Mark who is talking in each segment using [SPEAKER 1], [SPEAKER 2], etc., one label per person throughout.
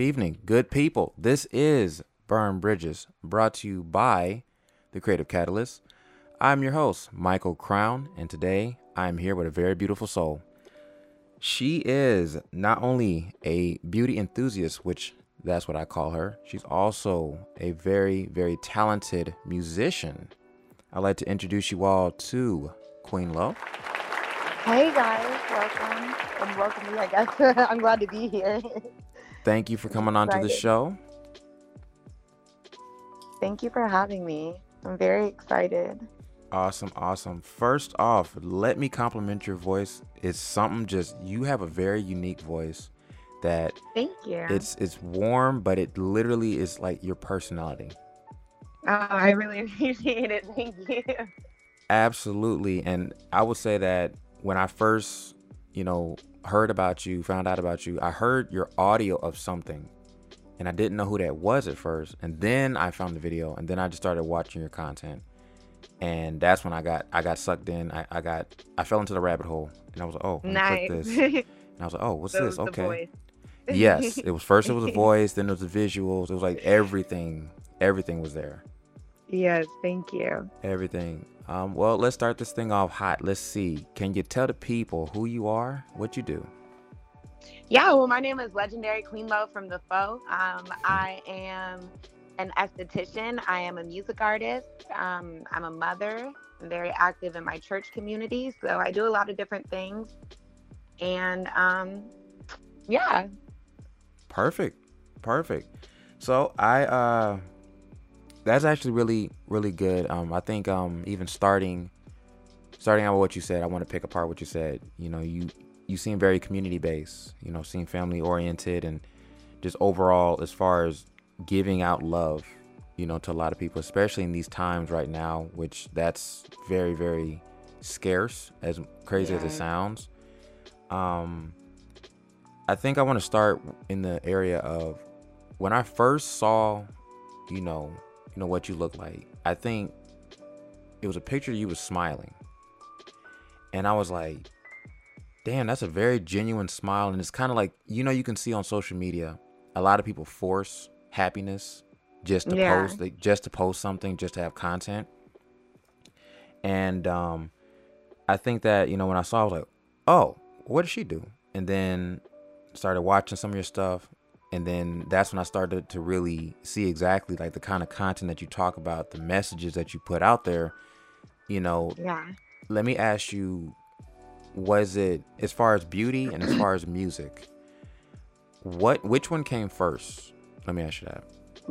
[SPEAKER 1] good evening, good people. This is Burned Bridges, brought to you by the Creative Catalyst. I'm your host, Michael Crown, and today I'm here with a very beautiful soul. She is not only a beauty enthusiast, which that's what I call her, she's also a very, very talented musician. I'd like to introduce you all to Queen Lo.
[SPEAKER 2] Hey guys, welcome and welcome me. I guess I'm glad to be here.
[SPEAKER 1] Thank you for coming on to the show.
[SPEAKER 2] Thank you for having me. I'm very excited.
[SPEAKER 1] Awesome, awesome. First off, let me compliment your voice. It's something just you have a very unique voice that
[SPEAKER 2] Thank you.
[SPEAKER 1] It's it's warm, but it literally is like your personality.
[SPEAKER 2] Oh, I really appreciate it. Thank you.
[SPEAKER 1] Absolutely. And I would say that when I first, you know, heard about you, found out about you, I heard your audio of something and I didn't know who that was at first. And then I found the video and then I just started watching your content. And that's when I got I got sucked in. I, I got I fell into the rabbit hole and I was like, oh,
[SPEAKER 2] nice.
[SPEAKER 1] this. And I was like, oh, what's
[SPEAKER 2] So
[SPEAKER 1] this?
[SPEAKER 2] it was the
[SPEAKER 1] Okay. yes. It was first it was a voice, then it was the visuals. It was like everything. Everything was there.
[SPEAKER 2] Yes, thank you.
[SPEAKER 1] Everything. Um, well, let's start this thing off hot. Let's see. Can you tell the people who you are, what you do?
[SPEAKER 2] Yeah, well, my name is Legendary Queen Lo from The Foe. Um, I am an esthetician. I am a music artist. Um, I'm a mother. I'm very active in my church community. So I do a lot of different things. And um, yeah,
[SPEAKER 1] Perfect. Perfect. So I uh that's actually really, really good. Um I think um even starting starting out with what you said, I want to pick apart what you said. You know, you you seem very community based, you know, seem family oriented and just overall as far as giving out love, you know, to a lot of people, especially in these times right now, which that's very, very scarce, as crazy as it sounds. Um I think I want to start in the area of when I first saw, you know, you know what you look like. I think it was a picture you was smiling. And I was like, damn, that's a very genuine smile and it's kind of like, you know, you can see on social media a lot of people force happiness just to
[SPEAKER 2] Yeah.
[SPEAKER 1] post, like, just to post something, just to have content. And um I think that, you know, when I saw I was like, "Oh, what does she do?" And then started watching some of your stuff and then that's when I started to really see exactly like the kind of content that you talk about, the messages that you put out there. You know,
[SPEAKER 2] yeah.
[SPEAKER 1] let me ask you was it as far as beauty and as far as music? What which one came first? Let me ask you that.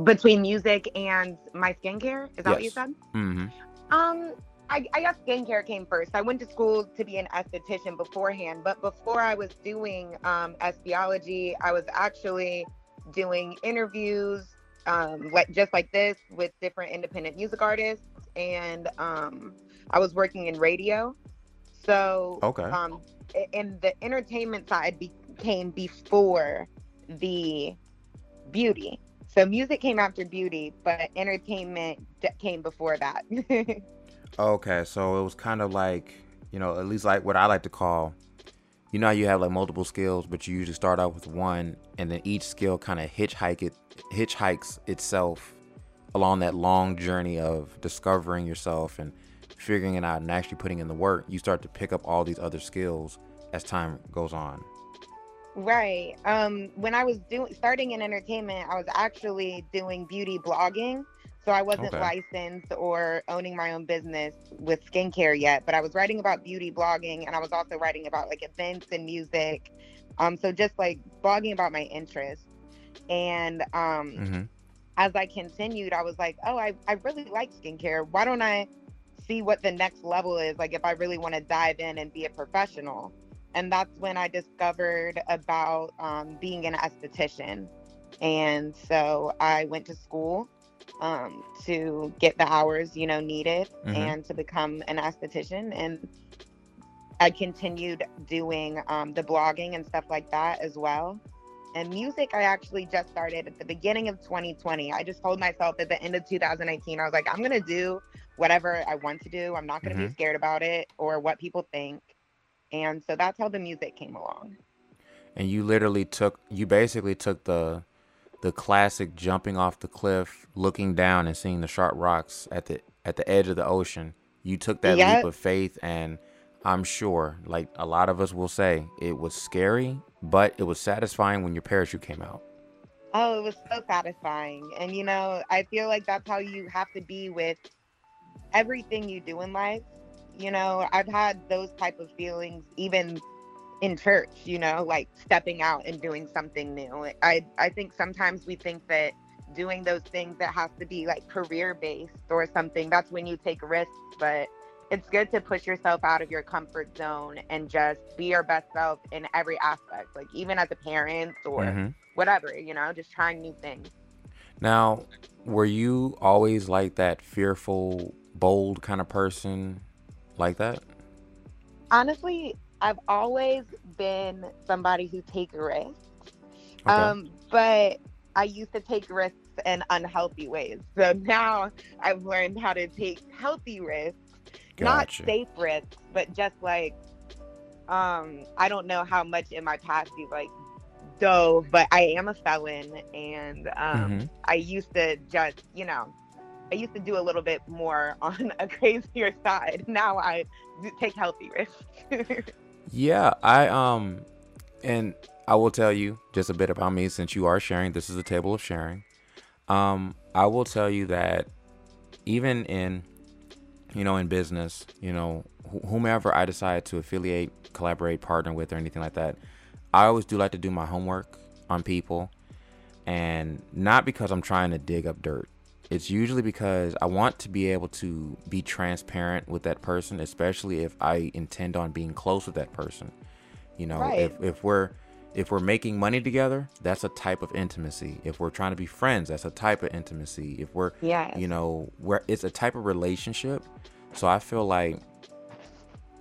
[SPEAKER 2] Between music and my skincare, is that what you
[SPEAKER 1] Yes.
[SPEAKER 2] said?
[SPEAKER 1] Mhm.
[SPEAKER 2] Um, I, I guess skincare came first. I went to school to be an esthetician beforehand, but before I was doing um, I was actually doing interviews, um, like just like this, with different independent music artists, and um, I was working in radio. So,
[SPEAKER 1] Okay.
[SPEAKER 2] um, and the entertainment side became before the beauty. So music came after beauty, but entertainment came before that.
[SPEAKER 1] Okay, so it was kind of like, you know, at least like what I like to call, you know, how you have like multiple skills, but you usually start out with one, and then each skill kind of hitchhike it, hitchhikes itself along that long journey of discovering yourself and figuring it out and actually putting in the work. You start to pick up all these other skills as time goes on.
[SPEAKER 2] Right. Um, when I was doing starting in entertainment, I was actually doing beauty blogging. So I wasn't
[SPEAKER 1] Okay.
[SPEAKER 2] licensed or owning my own business with skincare yet, but I was writing about beauty blogging and I was also writing about like events and music. Um, so just like blogging about my interests. And um,
[SPEAKER 1] hmm
[SPEAKER 2] as I continued, I was like, oh, I, I really like skincare. Why don't I see what the next level is? Like, if I really want to dive in and be a professional. And that's when I discovered about um, being an esthetician. And so I went to school um, to get the hours, you know, needed
[SPEAKER 1] Mhm.
[SPEAKER 2] and to become an esthetician. And I continued doing um, the blogging and stuff like that as well. And music, I actually just started at the beginning of 2020. I just told myself at the end of 2019, I was like, I'm going to do whatever I want to do. I'm not going to
[SPEAKER 1] Mhm.
[SPEAKER 2] be scared about it or what people think. And so that's how the music came along.
[SPEAKER 1] and you literally took you basically took the the classic jumping off the cliff, looking down and seeing the sharp rocks at the at the edge of the ocean. You took that
[SPEAKER 2] Yep.
[SPEAKER 1] leap of faith and I'm sure, like a lot of us will say, it was scary, but it was satisfying when your parachute came out.
[SPEAKER 2] Oh, it was so satisfying. And you know, I feel like that's how you have to be with everything you do in life. You know, I've had those type of feelings even in church, you know, like stepping out and doing something new. I I think sometimes we think that doing those things that has to be like career based or something, that's when you take risks, but it's good to push yourself out of your comfort zone and just be your best self in every aspect, like even as a parent or
[SPEAKER 1] Mhm.
[SPEAKER 2] whatever, you know, just trying new things.
[SPEAKER 1] Now, were you always like that fearful, bold kind of person like that?
[SPEAKER 2] Honestly, I've always been somebody who takes risks.
[SPEAKER 1] Okay.
[SPEAKER 2] Um, but I used to take risks in unhealthy ways. So now I've learned how to take healthy risks, not safe risks, but just like um, I don't know how much in my past you've like dove, but I am a felon and um
[SPEAKER 1] Mhm.
[SPEAKER 2] I used to just, you know, I used to do a little bit more on a crazier side. Now I take healthy risks.
[SPEAKER 1] Yeah, I um and I will tell you just a bit about me since you are sharing. This is a table of sharing. Um I will tell you that even in you know in business, you know, wh- whomever I decide to affiliate, collaborate, partner with or anything like that, I always do like to do my homework on people and not because I'm trying to dig up dirt. It's usually because I want to be able to be transparent with that person, especially if I intend on being close with that person. You know,
[SPEAKER 2] Right.
[SPEAKER 1] if if we're if we're making money together, that's a type of intimacy. If we're trying to be friends, that's a type of intimacy. If we're
[SPEAKER 2] Yes.
[SPEAKER 1] you know, where it's a type of relationship. So I feel like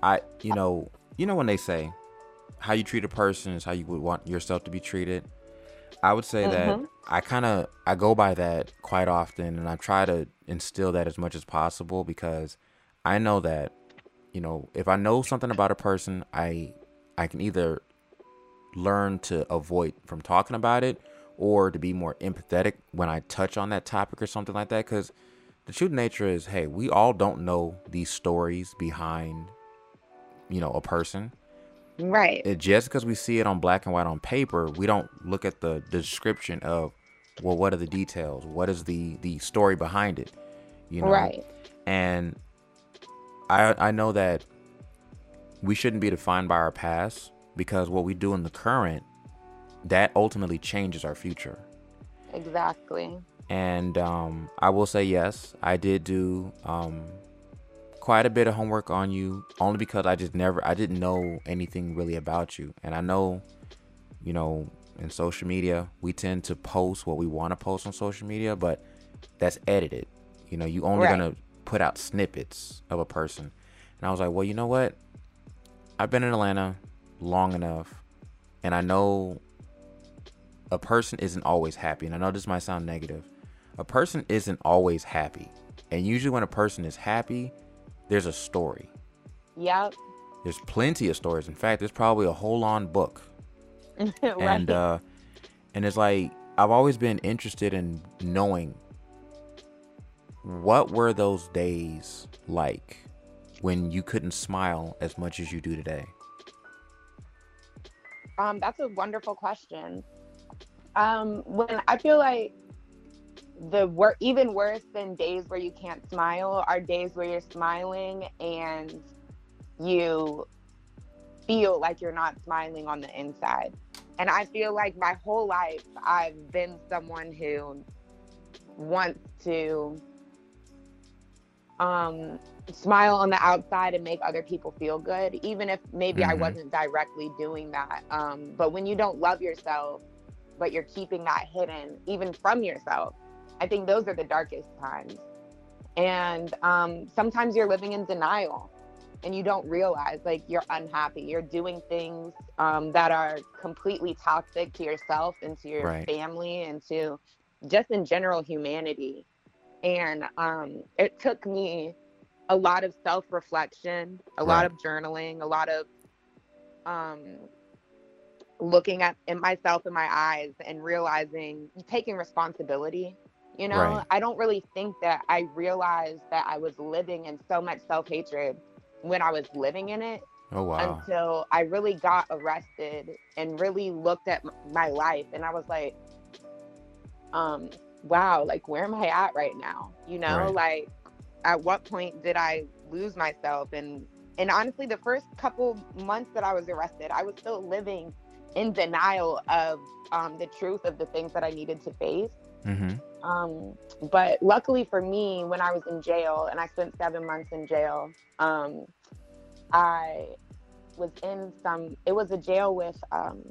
[SPEAKER 1] I you know, you know when they say how you treat a person is how you would want yourself to be treated. I would say that
[SPEAKER 2] Mhm.
[SPEAKER 1] I kind of I go by that quite often and I try to instill that as much as possible because I know that you know, if I know something about a person, I I can either learn to avoid from talking about it or to be more empathetic when I touch on that topic or something like that cuz the true nature is hey, we all don't know these stories behind you know, a person
[SPEAKER 2] right.
[SPEAKER 1] it, just because we see it on black and white on paper, we don't look at the description of, well, what are the details? What is the the story behind it? You know,
[SPEAKER 2] Right.
[SPEAKER 1] And I I know that we shouldn't be defined by our past because what we do in the current that ultimately changes our future.
[SPEAKER 2] Exactly.
[SPEAKER 1] And um, I will say yes, I did do um, quite a bit of homework on you, only because I just never, I didn't know anything really about you. And I know, you know, in social media, we tend to post what we want to post on social media, but that's edited. You know, you only
[SPEAKER 2] Right.
[SPEAKER 1] gonna put out snippets of a person. And I was like, well, you know what? I've been in Atlanta long enough, and I know a person isn't always happy. And I know this might sound negative. A person isn't always happy. And usually when a person is happy, there's a story.
[SPEAKER 2] Yep.
[SPEAKER 1] There's plenty of stories. In fact, there's probably a whole on book.
[SPEAKER 2] right.
[SPEAKER 1] And uh and it's like I've always been interested in knowing what were those days like when you couldn't smile as much as you do today.
[SPEAKER 2] Um, that's a wonderful question. Um, when I feel like the wor- even worse than days where you can't smile are days where you're smiling and you feel like you're not smiling on the inside. And I feel like my whole life I've been someone who wants to um smile on the outside and make other people feel good even if maybe I
[SPEAKER 1] Mhm.
[SPEAKER 2] wasn't directly doing that. Um but when you don't love yourself but you're keeping that hidden even from yourself I think those are the darkest times. And um sometimes you're living in denial and you don't realize like you're unhappy. You're doing things um, that are completely toxic to yourself and to your
[SPEAKER 1] Right.
[SPEAKER 2] family and to just in general humanity. And um, it took me a lot of self-reflection a lot of journaling a lot of um, looking at in myself in my eyes and realizing taking responsibility. You know
[SPEAKER 1] Right.
[SPEAKER 2] i don't really think that i realized that i was living in so much self-hatred when i was living in it
[SPEAKER 1] Oh wow.
[SPEAKER 2] until i really got arrested and really looked at my life and i was like um wow like where am i at right now you know
[SPEAKER 1] Right.
[SPEAKER 2] like at what point did i lose myself and and honestly the first couple months that i was arrested i was still living in denial of um, the truth of the things that i needed to face
[SPEAKER 1] Mm-hmm.
[SPEAKER 2] um, but luckily for me, when I was in jail and I spent seven months in jail, um, I was in some, it was a jail with um,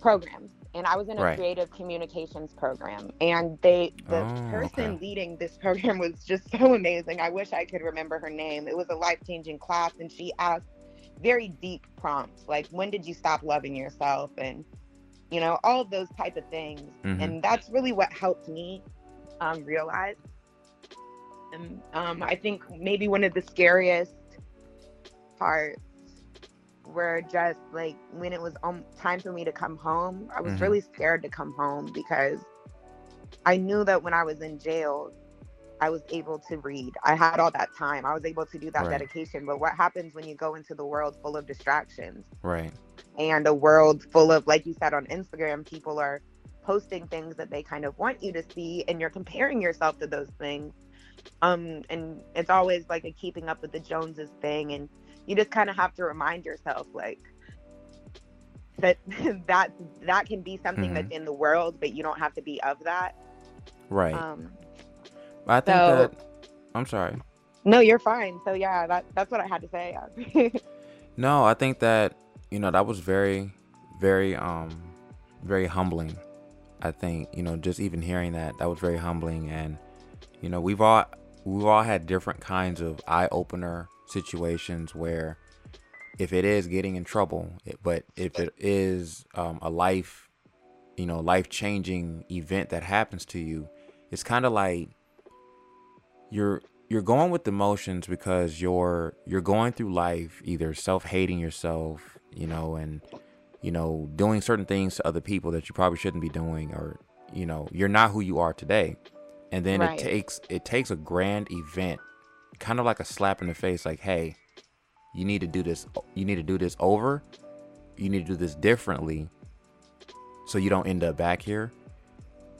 [SPEAKER 2] programs. And I was in a
[SPEAKER 1] Right.
[SPEAKER 2] creative communications program. And they, the
[SPEAKER 1] Oh,
[SPEAKER 2] person
[SPEAKER 1] okay.
[SPEAKER 2] leading this program was just so amazing. I wish I could remember her name. It was a life changing class. And she asked very deep prompts like, when did you stop loving yourself? And you know all of those type of things
[SPEAKER 1] Mhm.
[SPEAKER 2] and that's really what helped me um, realize and um, i think maybe one of the scariest parts were just like when it was um, time for me to come home i was
[SPEAKER 1] Mhm.
[SPEAKER 2] really scared to come home because i knew that when i was in jail i was able to read i had all that time i was able to do that
[SPEAKER 1] Right.
[SPEAKER 2] dedication but what happens when you go into the world full of distractions
[SPEAKER 1] Right.
[SPEAKER 2] and a world full of like you said on instagram people are posting things that they kind of want you to see and you're comparing yourself to those things um and it's always like a keeping up with the joneses thing and you just kind of have to remind yourself like that that that can be something
[SPEAKER 1] Mhm.
[SPEAKER 2] that's in the world but you don't have to be of that
[SPEAKER 1] Right.
[SPEAKER 2] um
[SPEAKER 1] I think
[SPEAKER 2] so-
[SPEAKER 1] that. I'm sorry.
[SPEAKER 2] no you're fine so yeah that that's what i had to say
[SPEAKER 1] No, I think that you know that was very, very, um, very humbling. I think you know just even hearing that that was very humbling, and you know we've all we've all had different kinds of eye opener situations where if it is getting in trouble, it, but if it is um, a life, you know, life changing event that happens to you, it's kind of like you're you're going with the motions because you're you're going through life either self-hating yourself you know and you know doing certain things to other people that you probably shouldn't be doing or you know you're not who you are today. And then
[SPEAKER 2] Right.
[SPEAKER 1] it takes it takes a grand event kind of like a slap in the face like hey you need to do this you need to do this over. You need to do this differently so you don't end up back here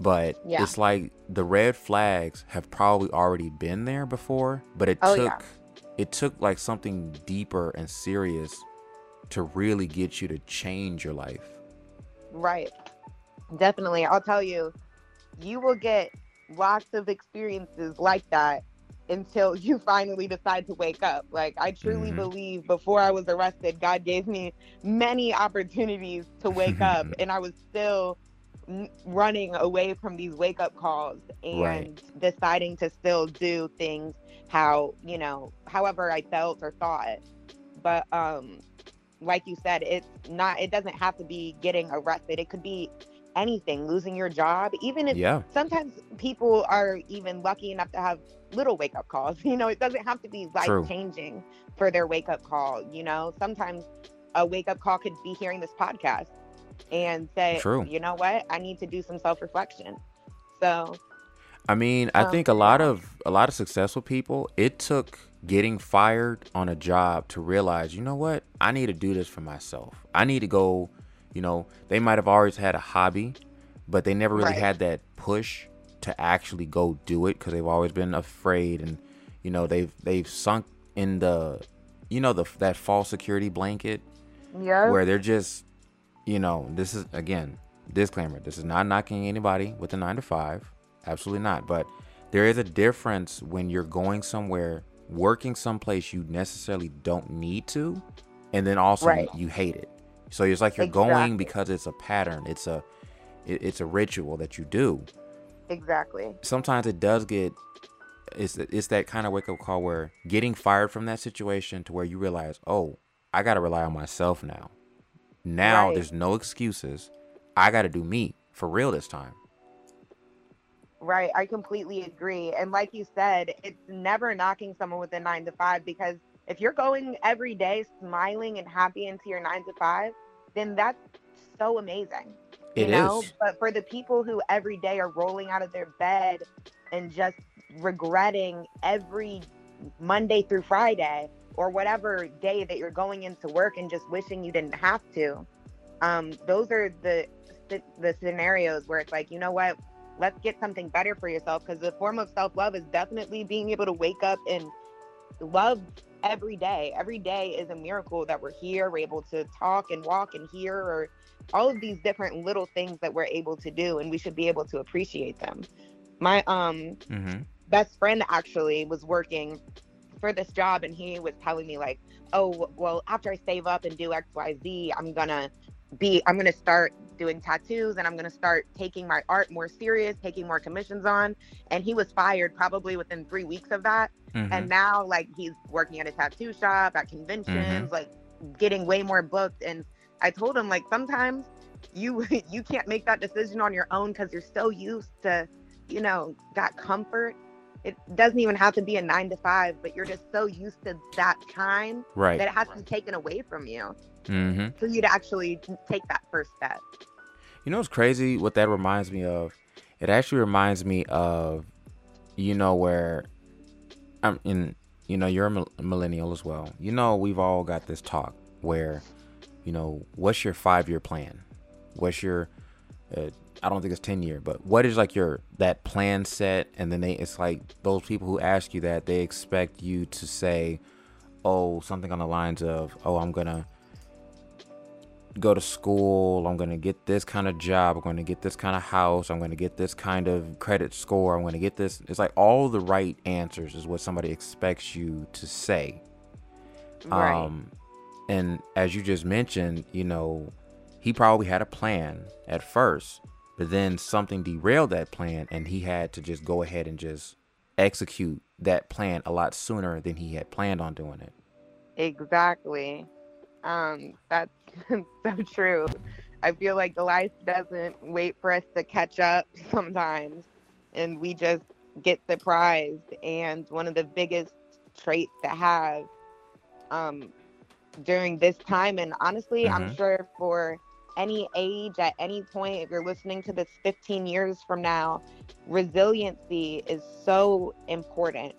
[SPEAKER 1] but
[SPEAKER 2] Yeah.
[SPEAKER 1] it's like the red flags have probably already been there before but it
[SPEAKER 2] Oh,
[SPEAKER 1] took
[SPEAKER 2] yeah.
[SPEAKER 1] it took like something deeper and serious to really get you to change your life
[SPEAKER 2] Right. Definitely. I'll tell you, you will get lots of experiences like that until you finally decide to wake up. Like, I truly
[SPEAKER 1] Mhm.
[SPEAKER 2] believe before I was arrested, God gave me many opportunities to wake up, and I was still running away from these wake up calls and
[SPEAKER 1] Right.
[SPEAKER 2] deciding to still do things how, you know, however I felt or thought. But, um, like you said, it's not, it doesn't have to be getting arrested. It could be anything, losing your job, even if
[SPEAKER 1] yeah
[SPEAKER 2] sometimes people are even lucky enough to have little wake up calls. You know, it doesn't have to be life changing for their wake up call. You know, sometimes a wake up call could be hearing this podcast and say,
[SPEAKER 1] True.
[SPEAKER 2] you know what, I need to do some self reflection. So,
[SPEAKER 1] I mean, I
[SPEAKER 2] Um,
[SPEAKER 1] think a lot of a lot of successful people, it took getting fired on a job to realize, you know what? I need to do this for myself. I need to go, you know, they might have always had a hobby, but they never really
[SPEAKER 2] Right.
[SPEAKER 1] had that push to actually go do it cuz they've always been afraid and you know, they've they've sunk in the you know the that false security blanket
[SPEAKER 2] yeah,
[SPEAKER 1] where they're just, you know, this is again disclaimer. This is not knocking anybody with a nine to five, absolutely not. But there is a difference when you're going somewhere, working someplace you necessarily don't need to, and then also
[SPEAKER 2] Right.
[SPEAKER 1] you hate it. So it's like you're going because it's a pattern. It's a it, it's a ritual that you do.
[SPEAKER 2] exactly.
[SPEAKER 1] Sometimes it does get it's it's that kind of wake up call where getting fired from that situation to where you realize, oh, I got to rely on myself now. Now
[SPEAKER 2] Right.
[SPEAKER 1] there's no excuses. I got to do me for real this time.
[SPEAKER 2] Right. I completely agree. And like you said, it's never knocking someone with a nine to five because if you're going every day smiling and happy into your nine to five, then that's so amazing.
[SPEAKER 1] It
[SPEAKER 2] you know?
[SPEAKER 1] is.
[SPEAKER 2] But for the people who every day are rolling out of their bed and just regretting every Monday through Friday or whatever day that you're going into work and just wishing you didn't have to, um, those are the the scenarios where it's like, you know what, let's get something better for yourself because the form of self love is definitely being able to wake up and love every day. Every day is a miracle that we're here, we're able to talk and walk and hear, or all of these different little things that we're able to do, and we should be able to appreciate them. My um
[SPEAKER 1] Mm-hmm.
[SPEAKER 2] best friend actually was working for this job, and he was telling me like, oh well, after I save up and do X Y Z, I'm gonna be I'm gonna start doing tattoos and I'm gonna start taking my art more serious, taking more commissions on. And he was fired probably within three weeks of that
[SPEAKER 1] Mm-hmm.
[SPEAKER 2] and now like he's working at a tattoo shop at conventions like getting way more booked and i told him like sometimes you you can't make that decision on your own because you're so used to you know that comfort it doesn't even have to be a nine to five but you're just so used to that time
[SPEAKER 1] right.
[SPEAKER 2] that it has to be taken away from you
[SPEAKER 1] Mm-hmm.
[SPEAKER 2] for you to actually take that first step
[SPEAKER 1] You know what's crazy? What that reminds me of? It actually reminds me of, you know, where I'm in. You know, you're a millennial as well. You know, we've all got this talk where, you know, what's your five year plan? What's your, uh, I don't think it's ten year, but what is like your that plan set? And then they, it's like those people who ask you that they expect you to say, oh, something on the lines of, oh, I'm gonna go to school. I'm going to get this kind of job. I'm going to get this kind of house. I'm going to get this kind of credit score. I'm going to get this. It's like all the right answers is what somebody expects you to say.
[SPEAKER 2] right
[SPEAKER 1] Um, and as you just mentioned, you know, he probably had a plan at first, but then something derailed that plan and he had to just go ahead and just execute that plan a lot sooner than he had planned on doing it.
[SPEAKER 2] Exactly. Um, that's so true. I feel like life doesn't wait for us to catch up sometimes, and we just get surprised. And one of the biggest traits to have um, during this time, and honestly, I'm
[SPEAKER 1] Mhm.
[SPEAKER 2] sure for any age at any point, if you're listening to this 15 years from now, resiliency is so important.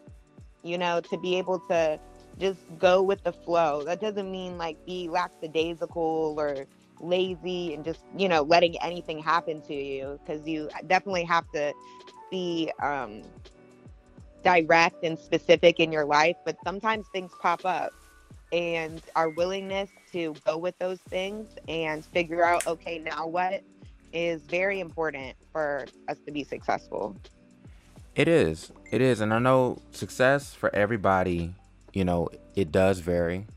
[SPEAKER 2] You know, to be able to just go with the flow. That doesn't mean like be lackadaisical or lazy and just, you know, letting anything happen to you because you definitely have to be um, direct and specific in your life. But sometimes things pop up and our willingness to go with those things and figure out, okay, now what is very important for us to be successful.
[SPEAKER 1] It is. It is. And I know success for everybody, you know, it does vary.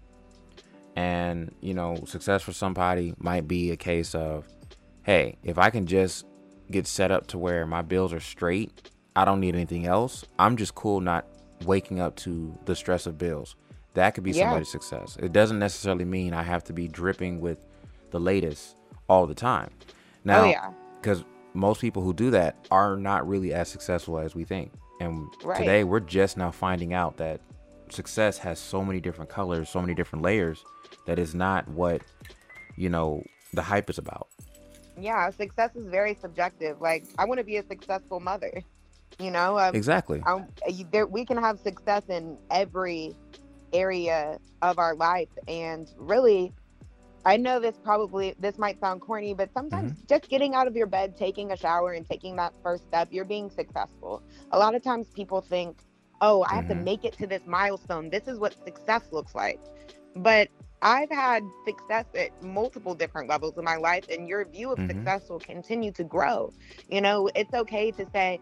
[SPEAKER 1] And, you know, success for somebody might be a case of, hey, if I can just get set up to where my bills are straight, I don't need anything else. I'm just cool not waking up to the stress of bills. That could be
[SPEAKER 2] Yeah.
[SPEAKER 1] somebody's success. It doesn't necessarily mean I have to be dripping with the latest all the time. Now,
[SPEAKER 2] oh yeah.
[SPEAKER 1] because most people who do that are not really as successful as we think. And
[SPEAKER 2] Right.
[SPEAKER 1] today we're just now finding out that success has so many different colors, so many different layers that is not what, you know, the hype is about.
[SPEAKER 2] yeah success is very subjective like i want to be a successful mother you know um,
[SPEAKER 1] Exactly.
[SPEAKER 2] um, there, we can have success in every area of our life. And really i know this probably this might sound corny but sometimes just getting out of your bed taking a shower and taking that first step you're being successful. A lot of times people think oh i have to
[SPEAKER 1] Mhm.
[SPEAKER 2] make it to this milestone. This is what success looks like. But i've had success at multiple different levels in my life and your view of
[SPEAKER 1] Mhm.
[SPEAKER 2] success will continue to grow. You know it's okay to say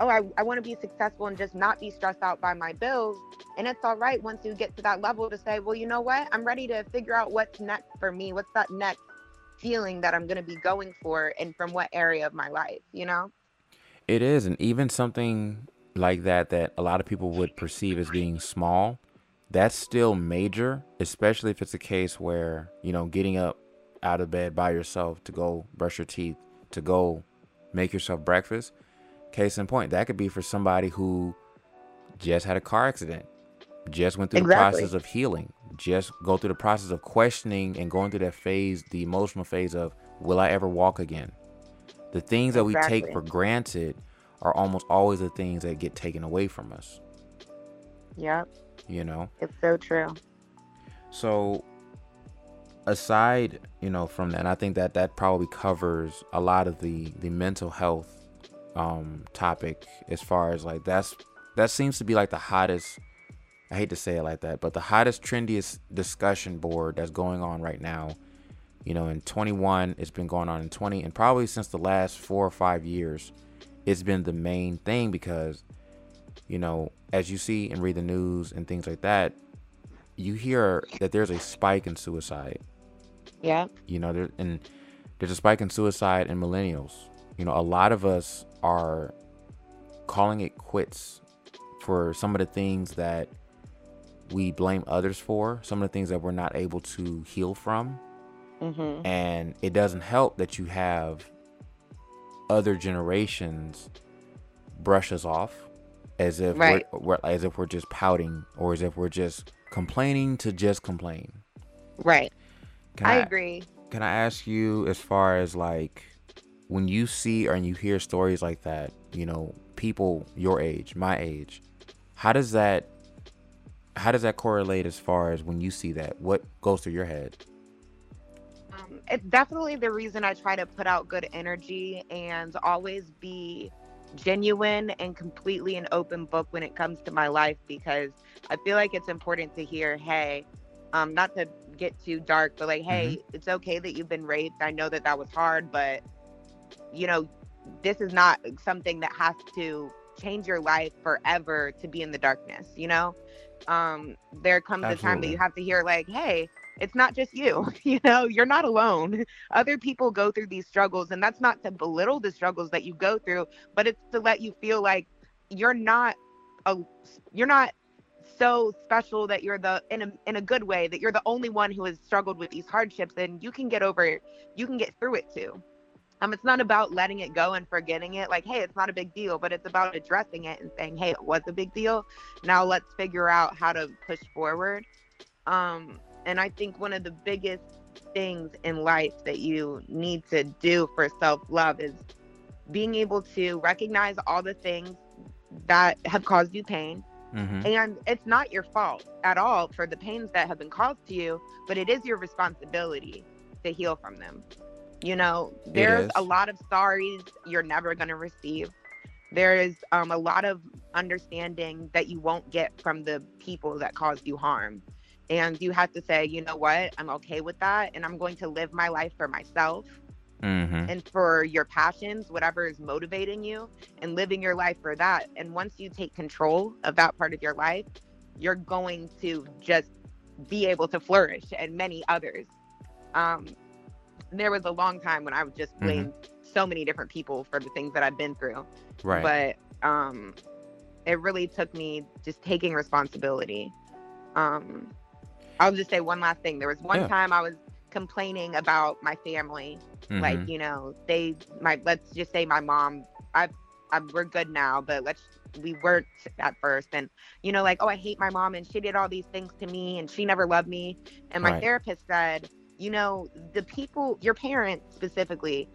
[SPEAKER 2] oh, I, I want to be successful and just not be stressed out by my bills. And it's all right once you get to that level to say, well, you know what? I'm ready to figure out what's next for me. What's that next feeling that I'm going to be going for and from what area of my life, you know?
[SPEAKER 1] It is, and even something like that that a lot of people would perceive as being small, that's still major, especially if it's a case where, you know, getting up out of bed by yourself to go brush your teeth, to go make yourself breakfast. Case in point, that could be for somebody who just had a car accident, just went through
[SPEAKER 2] Exactly.
[SPEAKER 1] the process of healing. just go through the process of questioning and going through that phase, the emotional phase of, will I ever walk again? The things that we take for granted are almost always the things that get taken away from us.
[SPEAKER 2] Yep.
[SPEAKER 1] You know?
[SPEAKER 2] It's so true.
[SPEAKER 1] So, aside, you know, from that, I think that that probably covers a lot of the the mental health um topic as far as like that's that seems to be like the hottest I hate to say it like that, but the hottest, trendiest discussion board that's going on right now. You know, in 21, it's been going on in 20, and probably since the last four or five years, it's been the main thing because, you know, as you see and read the news and things like that, you hear that there's a spike in suicide.
[SPEAKER 2] Yeah.
[SPEAKER 1] You know, there and there's a spike in suicide in millennials. You know, a lot of us are calling it quits for some of the things that we blame others for, some of the things that we're not able to heal from.
[SPEAKER 2] Mm-hmm.
[SPEAKER 1] And it doesn't help that you have other generations brush us off as if
[SPEAKER 2] right.
[SPEAKER 1] we're, we're, as if we're just pouting or as if we're just complaining to just complain.
[SPEAKER 2] Right. Can I, I agree.
[SPEAKER 1] Can I ask you as far as like when you see or you hear stories like that, you know, people your age, my age, how does that how does that correlate as far as when you see that? What goes through your head?
[SPEAKER 2] Um, it's definitely the reason I try to put out good energy and always be genuine and completely an open book when it comes to my life because I feel like it's important to hear, hey, um, not to get too dark, but like, hey, mm-hmm. it's okay that you've been raped. I know that that was hard, but you know, this is not something that has to change your life forever to be in the darkness, you know? um, there comes Absolutely. a time that you have to hear like, hey, it's not just you. You know, you're not alone. Other people go through these struggles, and that's not to belittle the struggles that you go through, but it's to let you feel like you're not a you're not so special that you're the in a in a good way that you're the only one who has struggled with these hardships and you can get over it. You can get through it too. Um, it's not about letting it go and forgetting it. Like, hey, it's not a big deal, but it's about addressing it and saying, hey, it was a big deal. Now let's figure out how to push forward. Um, and I think one of the biggest things in life that you need to do for self love is being able to recognize all the things that have caused you pain. Mm-hmm. And it's not your fault at all for the pains that have been caused to you, but it is your responsibility to heal from them. You know, there's a lot of sorries you're never going to receive. There is um, a lot of understanding that you won't get from the people that caused you harm. And you have to say, you know what? I'm okay with that. And I'm going to live my life for myself mm-hmm. and for your passions, whatever is motivating you, and living your life for that. And once you take control of that part of your life, you're going to just be able to flourish and many others. Um, there was a long time when I would just blame mm-hmm. so many different people for the things that I've been through.
[SPEAKER 1] Right.
[SPEAKER 2] But um, it really took me just taking responsibility. Um, I'll just say one last thing. There was one yeah. time I was complaining about my family, mm-hmm. like you know, they my let's just say my mom. I, I we're good now, but let's we weren't at first and you know like oh i hate my mom and she did all these things to me and she never loved me and my right. therapist said you know, the people, your parents specifically,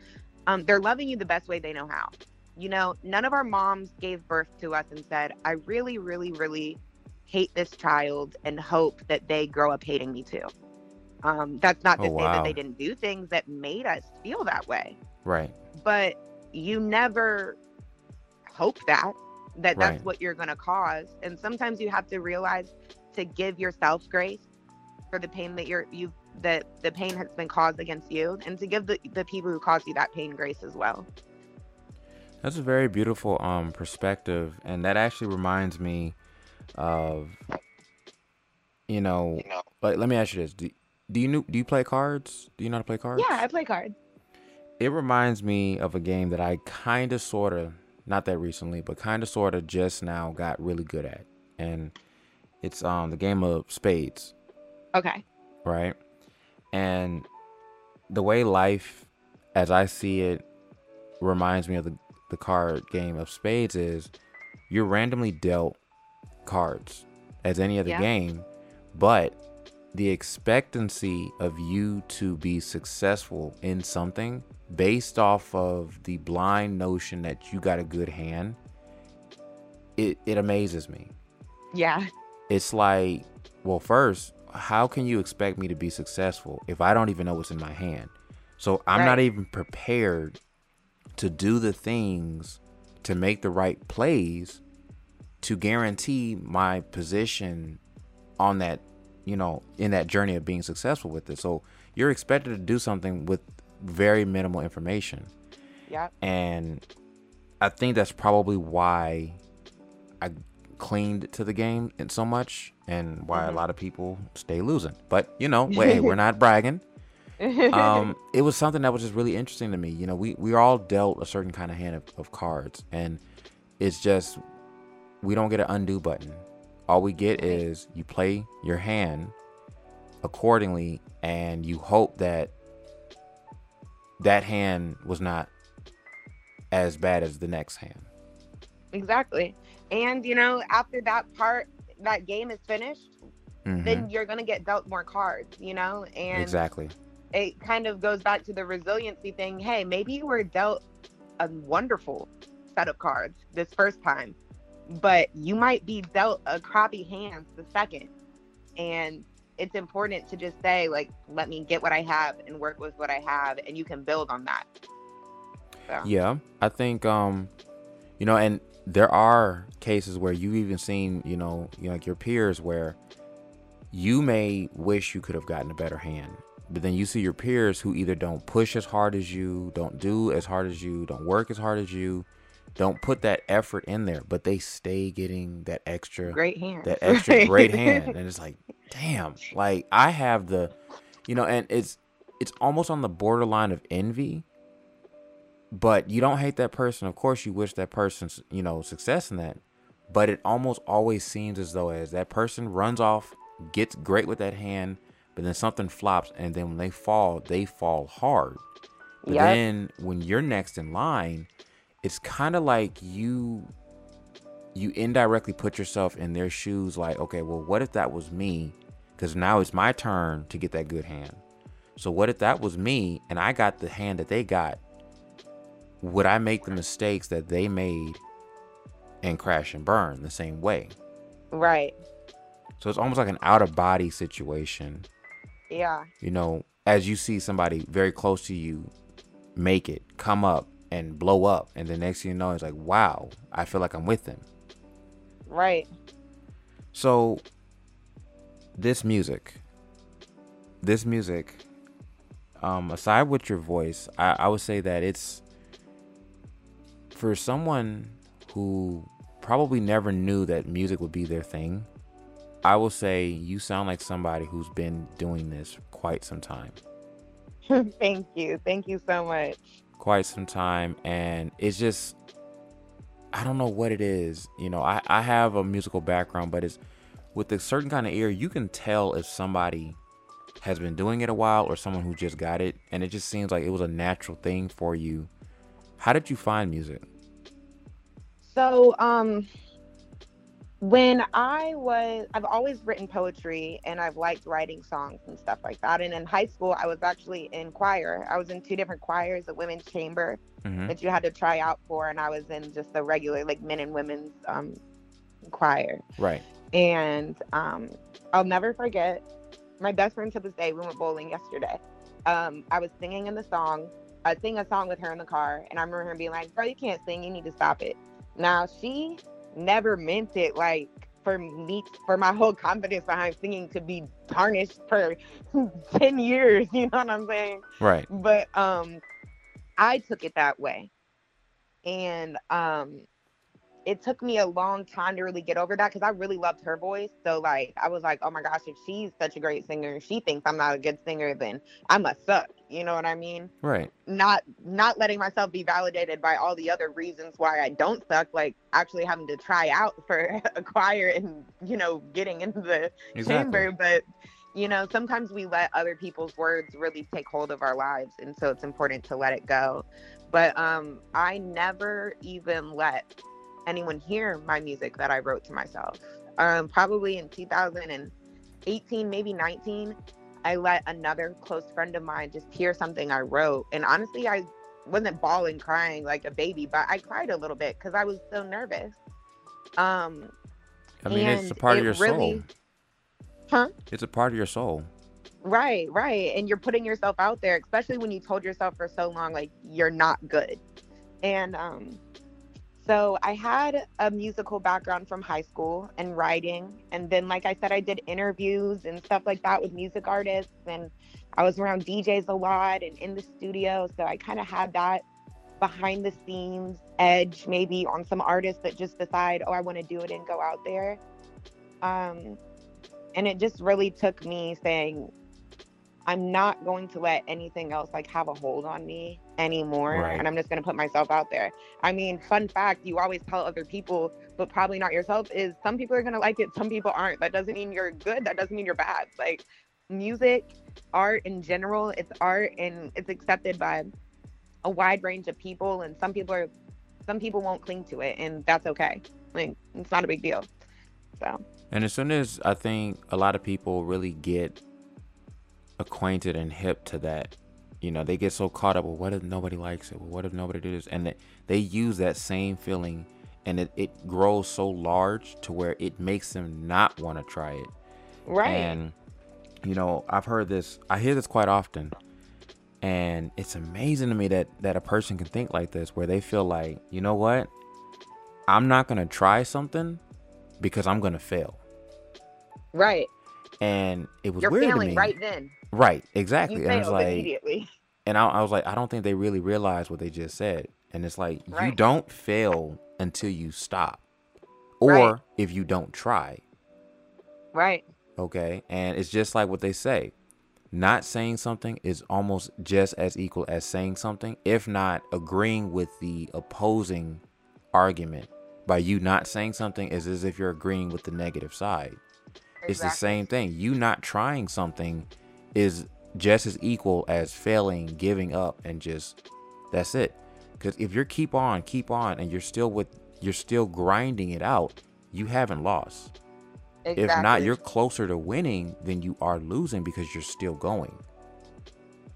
[SPEAKER 2] um, they're loving you the best way they know how. You know, none of our moms gave birth to us and said, I really, really, really hate this child and hope that they grow up hating me too. Um, that's not to oh, say wow. that they didn't do things that made us feel that way.
[SPEAKER 1] Right.
[SPEAKER 2] But you never hope that that right. that's what you're going to cause and sometimes you have to realize to give yourself grace for the pain that you're you've that the pain has been caused against you and to give the, the people who caused you that pain grace as well.
[SPEAKER 1] That's a very beautiful um perspective and that actually reminds me of you know like let me ask you this. Do, do you know do you play cards? Do you know how to play cards?
[SPEAKER 2] Yeah i play cards.
[SPEAKER 1] It reminds me of a game that i kind of sort of not that recently but kind of sort of just now got really good at and it's um the game of spades.
[SPEAKER 2] Okay.
[SPEAKER 1] Right and the way life, as I see it, reminds me of the, the card game of spades is you're randomly dealt cards as any other yeah. game, but the expectancy of you to be successful in something based off of the blind notion that you got a good hand it it amazes me
[SPEAKER 2] Yeah.
[SPEAKER 1] it's like well first how can you expect me to be successful if i don't even know what's in my hand? So i'm not even prepared to do the things to make the right plays to guarantee my position on that you know in that journey of being successful with it. So you're expected to do something with very minimal information.
[SPEAKER 2] Yeah.
[SPEAKER 1] and I think that's probably why I cleaned to the game and so much, and why a
[SPEAKER 2] Mhm.
[SPEAKER 1] lot of people stay losing. But you know, wait, we're not bragging. Um, it was something that was just really interesting to me. You know, we we all dealt a certain kind of hand of, of cards, and it's just we don't get an undo button. All we get is you play your hand accordingly, and you hope that that hand was not as bad as the next hand.
[SPEAKER 2] exactly. And you know, after that part, that game is finished,
[SPEAKER 1] Mhm.
[SPEAKER 2] then you're gonna get dealt more cards. You know, and
[SPEAKER 1] exactly.
[SPEAKER 2] it kind of goes back to the resiliency thing. Hey, maybe you were dealt a wonderful set of cards this first time, but you might be dealt a crappy hand the second. And it's important to just say, like, let me get what I have and work with what I have, and you can build on that. So,
[SPEAKER 1] Yeah, I think um, you know, and there are cases where you've even seen, you know, you know, like your peers where you may wish you could have gotten a better hand, but then you see your peers who either don't push as hard as you, don't do as hard as you, don't work as hard as you, don't put that effort in there, but they stay getting that extra
[SPEAKER 2] great hand.
[SPEAKER 1] that extra great hand and it's like damn like i have the you know and it's it's almost on the borderline of envy but you don't hate that person. Of course you wish that person's you know success in that. But it almost always seems as though as that person runs off gets great with that hand but then something flops and then when they fall they fall hard. But
[SPEAKER 2] Yep.
[SPEAKER 1] then when you're next in line it's kind of like you you indirectly put yourself in their shoes like okay well what if that was me? Because now it's my turn to get that good hand. So what if that was me and i got the hand that they got would i make the mistakes that they made and crash and burn the same way
[SPEAKER 2] Right.
[SPEAKER 1] so it's almost like an out of body situation
[SPEAKER 2] Yeah.
[SPEAKER 1] you know as you see somebody very close to you make it come up and blow up and the next thing you know it's like wow i feel like i'm with them
[SPEAKER 2] Right.
[SPEAKER 1] So, this music, this music, um, aside with your voice, I, I would say that it's for someone who probably never knew that music would be their thing. I will say you sound like somebody who's been doing this quite some time,
[SPEAKER 2] Thank you. Thank you so much.
[SPEAKER 1] quite some time, and it's just I don't know what it is. You know, I, I have a musical background, but it's with a certain kind of ear, you can tell if somebody has been doing it a while or someone who just got it. And it just seems like it was a natural thing for you. How did you find music?
[SPEAKER 2] So, um, when I was, I've always written poetry and I've liked writing songs and stuff like that. And in high school, I was actually in choir. I was in two different choirs, a women's chamber
[SPEAKER 1] hmm
[SPEAKER 2] that you had to try out for, and I was in just the regular, like men and women's um, choir.
[SPEAKER 1] Right.
[SPEAKER 2] And um, I'll never forget my best friend to this day. We went bowling yesterday. Um, I was singing in the song. I sing a song with her in the car, and I remember her being like, "Girl, you can't sing. You need to stop it." Now she never meant it like for me for my whole confidence behind singing to be tarnished for 10 years you know what i'm saying
[SPEAKER 1] Right.
[SPEAKER 2] but um i took it that way and um it took me a long time to really get over that because i really loved her voice so like i was like oh my gosh if she's such a great singer and she thinks i'm not a good singer then i must suck you know what i mean
[SPEAKER 1] Right.
[SPEAKER 2] not not letting myself be validated by all the other reasons why I don't suck, like actually having to try out for a choir and you know getting into the
[SPEAKER 1] Exactly.
[SPEAKER 2] chamber. But you know sometimes we let other people's words really take hold of our lives, and so it's important to let it go. But um, I never even let anyone hear my music that I wrote to myself. Um, probably in 2018, maybe 19, I let another close friend of mine just hear something I wrote. And honestly, I wasn't bawling, crying like a baby, but I cried a little bit because I was so nervous. Um,
[SPEAKER 1] I mean, it's a part of your really, soul.
[SPEAKER 2] Huh?
[SPEAKER 1] It's a part of your soul.
[SPEAKER 2] Right, right. And you're putting yourself out there, especially when you told yourself for so long, like, you're not good. And um, so I had a musical background from high school and writing. And then, like I said, I did interviews and stuff like that with music artists. And I was around DJs a lot and in the studio. So I kind of had that behind the scenes edge, maybe on some artists that just decide, oh, I want to do it and go out there. Um, and it just really took me saying, I'm not going to let anything else like have a hold on me anymore. Right. And I'm just going to put myself out there. I mean, fun fact you always tell other people, but probably not yourself, is some people are going to like it, some people aren't. That doesn't mean you're good. That doesn't mean you're bad. Like music, art in general, it's art and it's accepted by a wide range of people. And some people are, some people won't cling to it. And that's okay. Like, it's not a big deal. So.
[SPEAKER 1] And as soon as I think a lot of people really get acquainted and hip to that. You know, they get so caught up. Well, what if nobody likes it? Well, what if nobody does? And they, they use that same feeling, and it, it grows so large to where it makes them not want to try it.
[SPEAKER 2] Right.
[SPEAKER 1] And you know, I've heard this. I hear this quite often, and it's amazing to me that that a person can think like this, where they feel like, you know what, I'm not gonna try something because I'm gonna fail.
[SPEAKER 2] Right.
[SPEAKER 1] And it was
[SPEAKER 2] You're
[SPEAKER 1] weird
[SPEAKER 2] failing
[SPEAKER 1] to me.
[SPEAKER 2] right then.
[SPEAKER 1] Right, exactly.
[SPEAKER 2] You
[SPEAKER 1] and I was
[SPEAKER 2] failed
[SPEAKER 1] like,
[SPEAKER 2] immediately.
[SPEAKER 1] and I, I was like, I don't think they really realize what they just said. And it's like you don't fail until you stop, or
[SPEAKER 2] Right.
[SPEAKER 1] if you don't try.
[SPEAKER 2] Right.
[SPEAKER 1] Okay, and it's just like what they say. Not saying something is almost just as equal as saying something, if not agreeing with the opposing argument. By you not saying something is as if you're agreeing with the negative side. It's the same thing. You not trying something is just as equal as failing, giving up, and just that's it. Because if you're keep on, keep on, and you're still with you're still grinding it out, you haven't lost.
[SPEAKER 2] Exactly.
[SPEAKER 1] If not, you're closer to winning than you are losing because you're still going.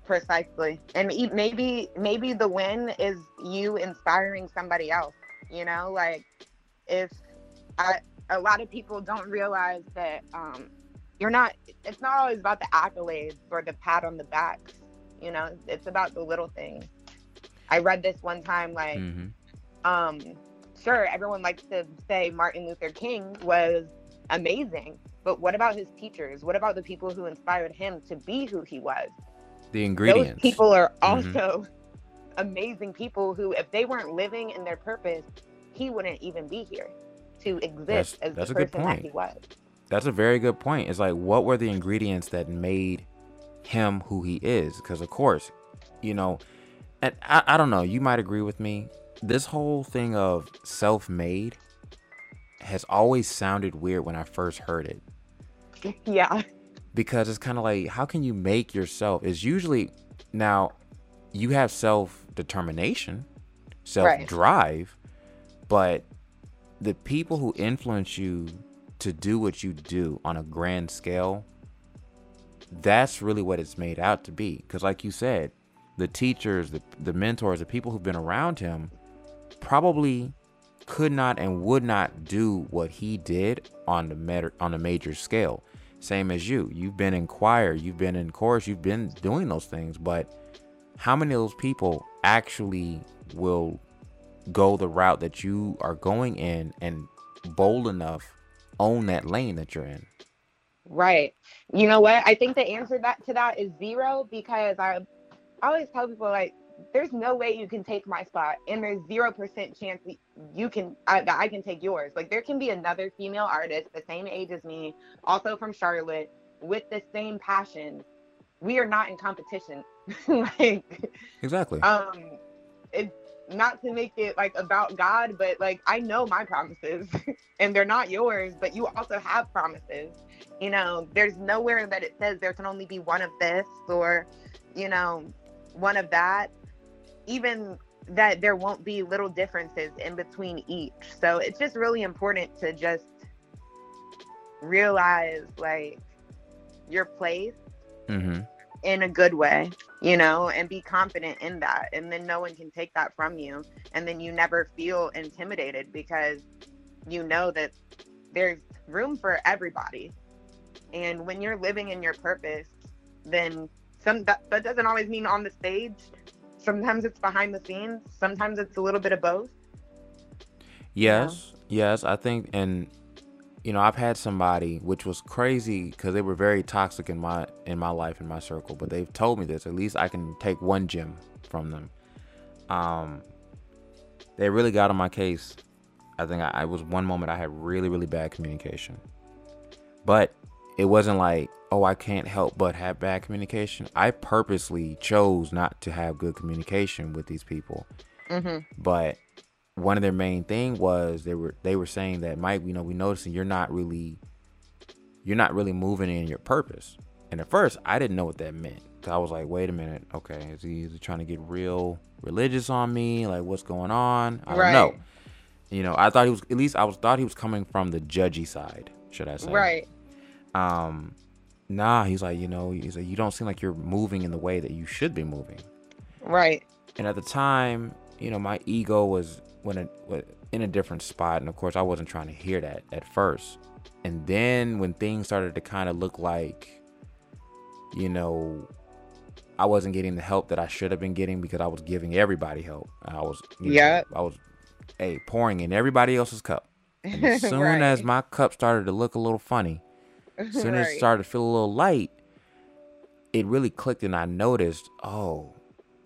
[SPEAKER 2] precisely. And maybe maybe the win is you inspiring somebody else. You know, like if I a lot of people don't realize that um, you're not. It's not always about the accolades or the pat on the backs. You know, it's about the little things. I read this one time, like,
[SPEAKER 1] hmm
[SPEAKER 2] um, sure, everyone likes to say Martin Luther King was amazing, but what about his teachers? What about the people who inspired him to be who he was?
[SPEAKER 1] The ingredients.
[SPEAKER 2] Those people are
[SPEAKER 1] Mhm.
[SPEAKER 2] also amazing people who, if they weren't living in their purpose, he wouldn't even be here to exist
[SPEAKER 1] That's-
[SPEAKER 2] as
[SPEAKER 1] that's
[SPEAKER 2] the
[SPEAKER 1] a good
[SPEAKER 2] person that he was.
[SPEAKER 1] That's a very good point. It's like, what were the ingredients that made him who he is? Because, of course, you know, and I, I don't know, you might agree with me. This whole thing of self made has always sounded weird when I first heard it.
[SPEAKER 2] Yeah,
[SPEAKER 1] Because it's kind of like, how can you make yourself? It's usually, now, you have self determination, self drive, but the people who influence you to do what you do on a grand scale, that's really what it's made out to be. Because, like you said, the teachers, the, the mentors, the people who've been around him probably could not and would not do what he did on the met- on a major scale. Same as you. You've been in choir, you've been in chorus, you've been doing those things, but how many of those people actually will go the route that you are going in and bold enough own that lane that you're in?
[SPEAKER 2] right. You know what? I think the answer that to that is zero because I, I always tell people like, there's no way you can take my spot, and there's zero percent chance you can I, that I can take yours. Like there can be another female artist the same age as me, also from Charlotte, with the same passion. We are not in competition. like
[SPEAKER 1] Exactly.
[SPEAKER 2] um it not to make it like about god but like i know my promises and they're not yours but you also have promises. You know there's nowhere that it says there can only be one of this or you know one of that. Even that there won't be little differences in between each. So it's just really important to just realize like your place
[SPEAKER 1] Mm-hmm.
[SPEAKER 2] in a good way, you know, and be confident in that. And then no one can take that from you. And then you never feel intimidated because you know that there's room for everybody. And when you're living in your purpose, then some that, that doesn't always mean on the stage. Sometimes it's behind the scenes, sometimes it's a little bit of both.
[SPEAKER 1] Yes, yes, I think, and you know, I've had somebody which was crazy because they were very toxic in my in my life in my circle, but they've told me this. At least I can take one gem from them. Um, they really got on my case. I think I, I was one moment I had really really bad communication, but it wasn't like oh I can't help but have bad communication. I purposely chose not to have good communication with these people
[SPEAKER 2] Mm-hmm.
[SPEAKER 1] but one of their main thing was they were they were saying that Mike, you know, we noticing you're not really you're not really moving in your purpose. And at first, I didn't know what that meant. 'Cause I was like, wait a minute, okay, is he, is he trying to get real religious on me? Like, what's going on? I don't
[SPEAKER 2] Right.
[SPEAKER 1] know. You know, I thought he was at least I was thought he was coming from the judgy side, should I say?
[SPEAKER 2] Right.
[SPEAKER 1] Um, nah, he's like, you know, he's like, you don't seem like you're moving in the way that you should be moving.
[SPEAKER 2] Right.
[SPEAKER 1] And at the time, you know, my ego was when it was in a different spot, and of course, I wasn't trying to hear that at first. And then when things started to kind of look like, you know, I wasn't getting the help that I should have been getting because I was giving everybody help. I was,
[SPEAKER 2] yeah.
[SPEAKER 1] I was, hey, pouring in everybody else's cup. And as soon
[SPEAKER 2] right.
[SPEAKER 1] as my cup started to look a little funny, as soon as it started to feel a little light, it really clicked and I noticed, oh,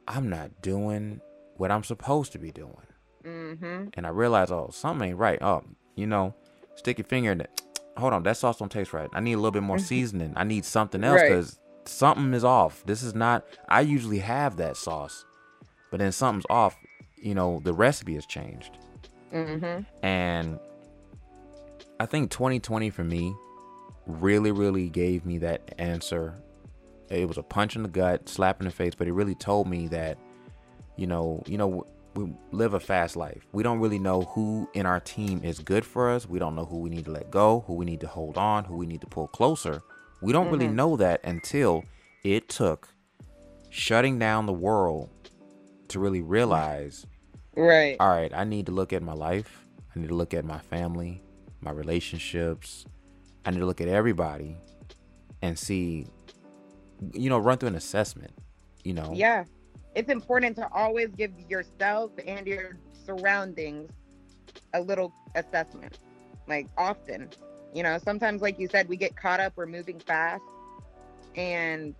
[SPEAKER 1] I'm not doing what I'm supposed to be doing.
[SPEAKER 2] Mm-hmm.
[SPEAKER 1] And I realized, oh, something ain't right. Oh, you know, stick your finger in it. Hold on, that sauce don't taste right. I need a little bit more seasoning. I need something else
[SPEAKER 2] Right.
[SPEAKER 1] because something is off. This is not, I usually have that sauce, but then something's off. You know, the recipe has changed.
[SPEAKER 2] Mm-hmm.
[SPEAKER 1] And I think 2020 for me really, really gave me that answer. It was a punch in the gut, slap in the face, but it really told me that, you know, you know, we live a fast life. We don't really know who in our team is good for us. We don't know who we need to let go, who we need to hold on, who we need to pull closer. We don't really
[SPEAKER 2] Mhm.
[SPEAKER 1] know that until it took shutting down the world to really realize
[SPEAKER 2] Right.
[SPEAKER 1] all right, I need to look at my life. I need to look at my family, my relationships. I need to look at everybody and see, you know, run through an assessment, you know?
[SPEAKER 2] Yeah. It's important to always give yourself and your surroundings a little assessment. Like often. You know, sometimes like you said, we get caught up, we're moving fast. And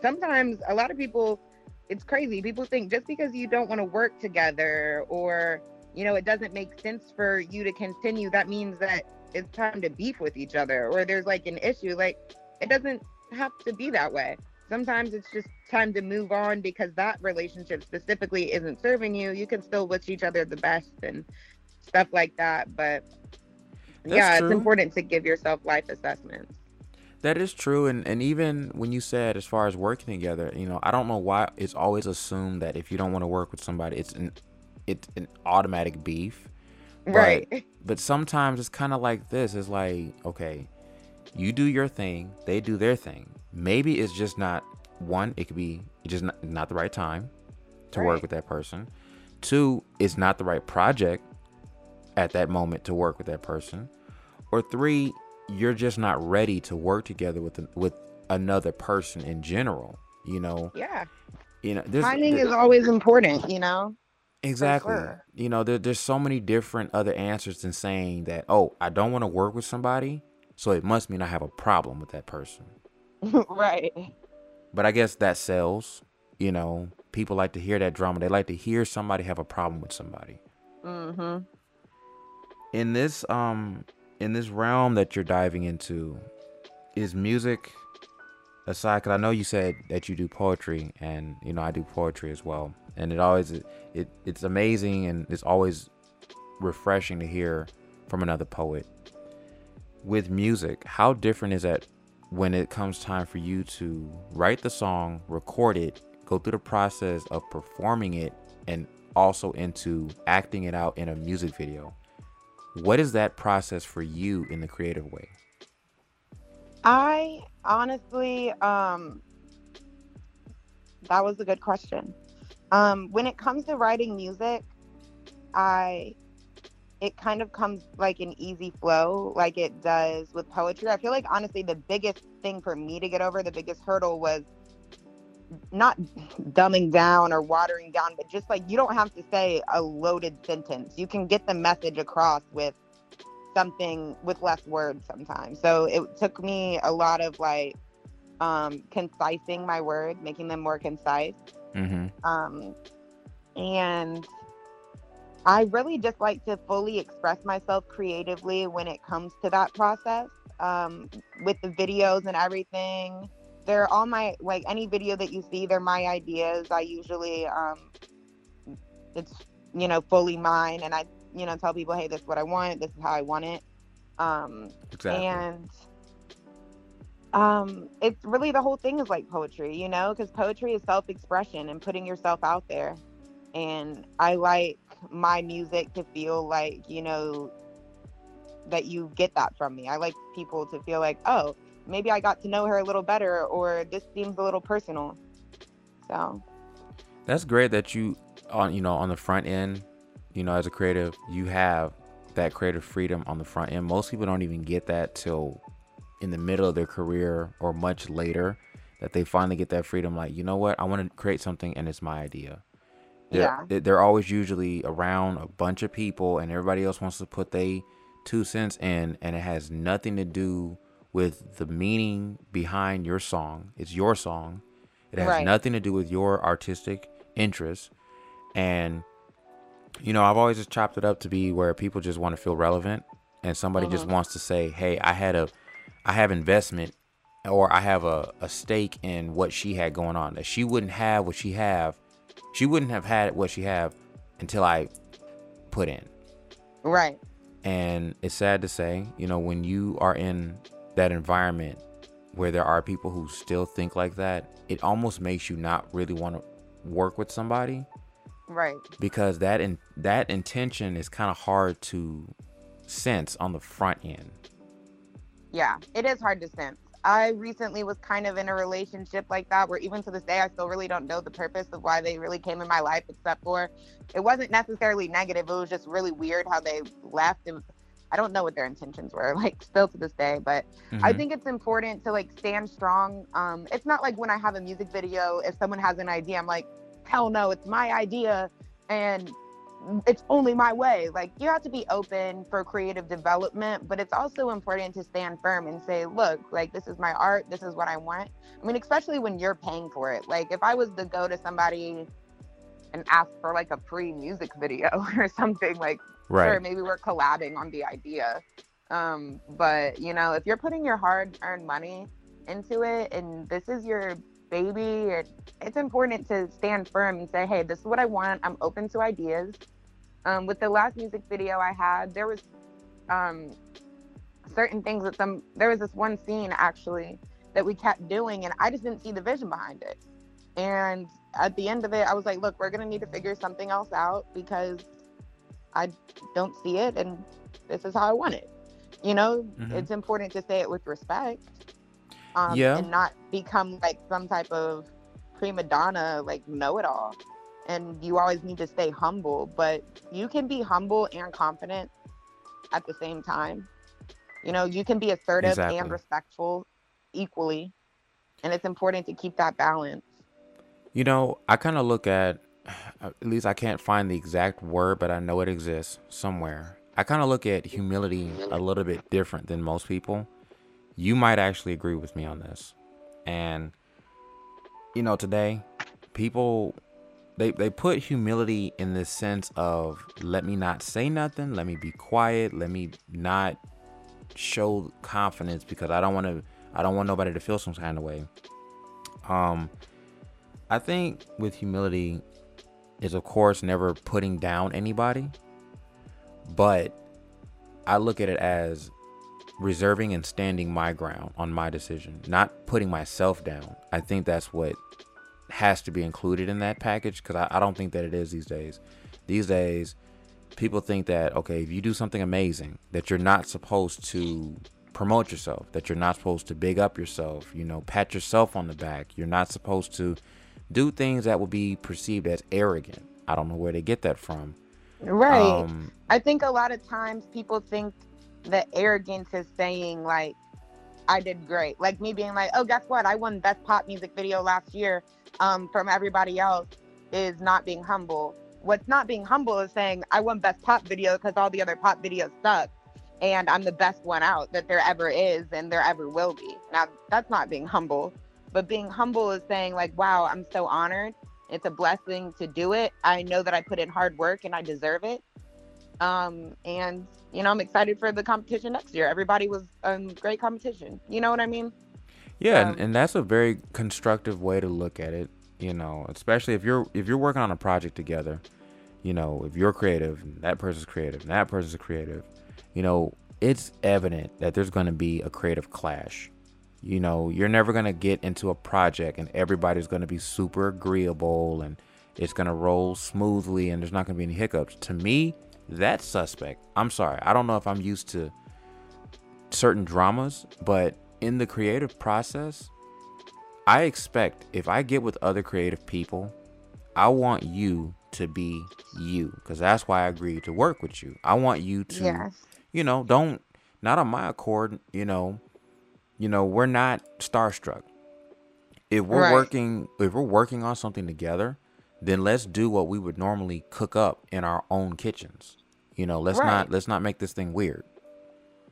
[SPEAKER 2] sometimes a lot of people it's crazy. People think just because you don't want to work together or you know, it doesn't make sense for you to continue, that means that it's time to beef with each other or there's like an issue. Like it doesn't have to be that way. Sometimes it's just time to move on because that relationship specifically isn't serving you. You can still wish each other the best and stuff like that. But
[SPEAKER 1] That's
[SPEAKER 2] yeah,
[SPEAKER 1] true.
[SPEAKER 2] it's important to give yourself life assessments.
[SPEAKER 1] That is true. And, and even when you said as far as working together, you know, I don't know why it's always assumed that if you don't want to work with somebody, it's an, it's an automatic beef. But-
[SPEAKER 2] Right.
[SPEAKER 1] But sometimes it's kind of like this. It's like, okay, you do your thing, they do their thing. Maybe it's just not one, it could be just not, not the right time to work with that person. Two, it's not the right project at that moment to work with that person. Or three, you're just not ready to work together with an- with another person in general. You know,
[SPEAKER 2] Yeah.
[SPEAKER 1] you know, there's,
[SPEAKER 2] Timing is always important, you know?
[SPEAKER 1] Exactly.
[SPEAKER 2] sure.
[SPEAKER 1] You know, there, there's so many different other answers than saying that, oh, I don't want to work with somebody, so it must mean I have a problem with that person.
[SPEAKER 2] right.
[SPEAKER 1] But I guess that sells. You know, people like to hear that drama. They like to hear somebody have a problem with somebody.
[SPEAKER 2] Mm-hmm.
[SPEAKER 1] In this um in this realm that you're diving into, is music aside cuz I know you said that you do poetry and you know I do poetry as well. And it always it it's amazing and it's always refreshing to hear from another poet. With music, how different is that when it comes time for you to write the song, record it, go through the process of performing it, and also into acting it out in a music video? What is that process for you in the creative way?
[SPEAKER 2] I honestly, um, that was a good question. Um, when it comes to writing music, I it kind of comes like an easy flow, like it does with poetry. I feel like honestly, the biggest thing for me to get over, the biggest hurdle was not dumbing down or watering down, but just like you don't have to say a loaded sentence. You can get the message across with something with less words sometimes. So it took me a lot of like um, concising my words, making them more concise.
[SPEAKER 1] Mm-hmm.
[SPEAKER 2] Um, and I really just like to fully express myself creatively when it comes to that process. Um, with the videos and everything, they're all my like any video that you see, they're my ideas. I usually um, it's you know fully mine, and I you know tell people, hey, this is what I want. This is how I want it. Um,
[SPEAKER 1] Exactly.
[SPEAKER 2] and um it's really the whole thing is like poetry you know because poetry is self-expression and putting yourself out there and i like my music to feel like you know that you get that from me i like people to feel like oh maybe i got to know her a little better or this seems a little personal so
[SPEAKER 1] That's great that you on you know on the front end, you know, as a creative, you have that creative freedom on the front end. Most people don't even get that till in the middle of their career or much later that they finally get that freedom like, you know what? I want to create something and it's my idea. They're,
[SPEAKER 2] Yeah.
[SPEAKER 1] they- They're always usually around a bunch of people and everybody else wants to put they two cents in and it has nothing to do with the meaning behind your song. It's your song. It has
[SPEAKER 2] Right.
[SPEAKER 1] nothing to do with your artistic interests. And you know, I've always just chopped it up to be where people just want to feel relevant and somebody just
[SPEAKER 2] Mhm.
[SPEAKER 1] wants to say, "Hey, I had a I have investment or I have a, a stake in what she had going on. That she wouldn't have what she have. She wouldn't have had what she have until I put in."
[SPEAKER 2] right
[SPEAKER 1] And it's sad to say, you know, when you are in that environment where there are people who still think like that, it almost makes you not really want to work with somebody
[SPEAKER 2] right
[SPEAKER 1] because that in that intention is kind of hard to sense on the front end.
[SPEAKER 2] Yeah, it is hard to sense. I recently was kind of in a relationship like that where even to this day I still really don't know the purpose of why they really came in my life except for it wasn't necessarily negative. It was just really weird how they left and I don't know what their intentions were, like still to this day. But I
[SPEAKER 1] Mhm.
[SPEAKER 2] think it's important to like stand strong. Um, it's not like when I have a music video, if someone has an idea, I'm like, hell no, it's my idea and it's only my way. Like you have to be open for creative development, but it's also important to stand firm and say, look, like this is my art, this is what I want. I mean, especially when you're paying for it. Like if I was to go to somebody and ask for like a free music video or something like
[SPEAKER 1] right.
[SPEAKER 2] sure maybe we're collabing on the idea um but you know if you're putting your hard earned money into it and this is your baby it, it's important to stand firm and say hey this is what i want i'm open to ideas um with the last music video i had there was um certain things that some there was this one scene actually that we kept doing and i just didn't see the vision behind it and at the end of it i was like look we're gonna need to figure something else out because I don't see it and this is how I want it. You know,
[SPEAKER 1] Mhm.
[SPEAKER 2] it's important to say it with respect. Um,
[SPEAKER 1] Yeah.
[SPEAKER 2] And not become like some type of prima donna, like know it all. And you always need to stay humble, but you can be humble and confident at the same time. You know, you can be assertive
[SPEAKER 1] Exactly.
[SPEAKER 2] and respectful equally. And it's important to keep that balance.
[SPEAKER 1] You know, I kind of look at, at least I can't find the exact word, but I know it exists somewhere. I kind of look at humility a little bit different than most people. You might actually agree with me on this. And, you know, today, people. They, they put humility in this sense of let me not say nothing, let me be quiet, let me not show confidence because I don't want to I don't want nobody to feel some kind of way. Um I think with humility is of course never putting down anybody, but I look at it as reserving and standing my ground on my decision, not putting myself down. I think that's what has to be included in that package because I, I don't think that it is these days. These days, people think that okay, if you do something amazing, that you're not supposed to promote yourself, that you're not supposed to big up yourself, you know, pat yourself on the back. You're not supposed to do things that would be perceived as arrogant. I don't know where they get that from.
[SPEAKER 2] Right. Um, I think a lot of times people think that arrogance is saying like I did great. Like me being like, "Oh, guess what? I won best pop music video last year um, from everybody else." Is not being humble. What's not being humble is saying I won best pop video because all the other pop videos suck and I'm the best one out that there ever is and there ever will be. Now, that's not being humble, but being humble is saying, like, wow, I'm so honored. It's a blessing to do it. I know that I put in hard work and I deserve it. Um, and, you know, I'm excited for the competition next year. Everybody was a great competition. You know what I mean?
[SPEAKER 1] Yeah, um, and, and that's a very constructive way to look at it, you know, especially if you're if you're working on a project together, you know, if you're creative, and that person's creative, and that person's creative, you know, it's evident that there's going to be a creative clash. You know, you're never going to get into a project and everybody's going to be super agreeable and it's going to roll smoothly and there's not going to be any hiccups. To me, that's suspect. I'm sorry. I don't know if I'm used to certain dramas, but in the creative process, I expect if I get with other creative people, I want you to be you because that's why I agreed to work with you. I want you to yes you know, don't not on my accord, you know, you know, we're not starstruck. If we're right. working if we're working on something together, then let's do what we would normally cook up in our own kitchens. You know, let's right. not let's not make this thing weird.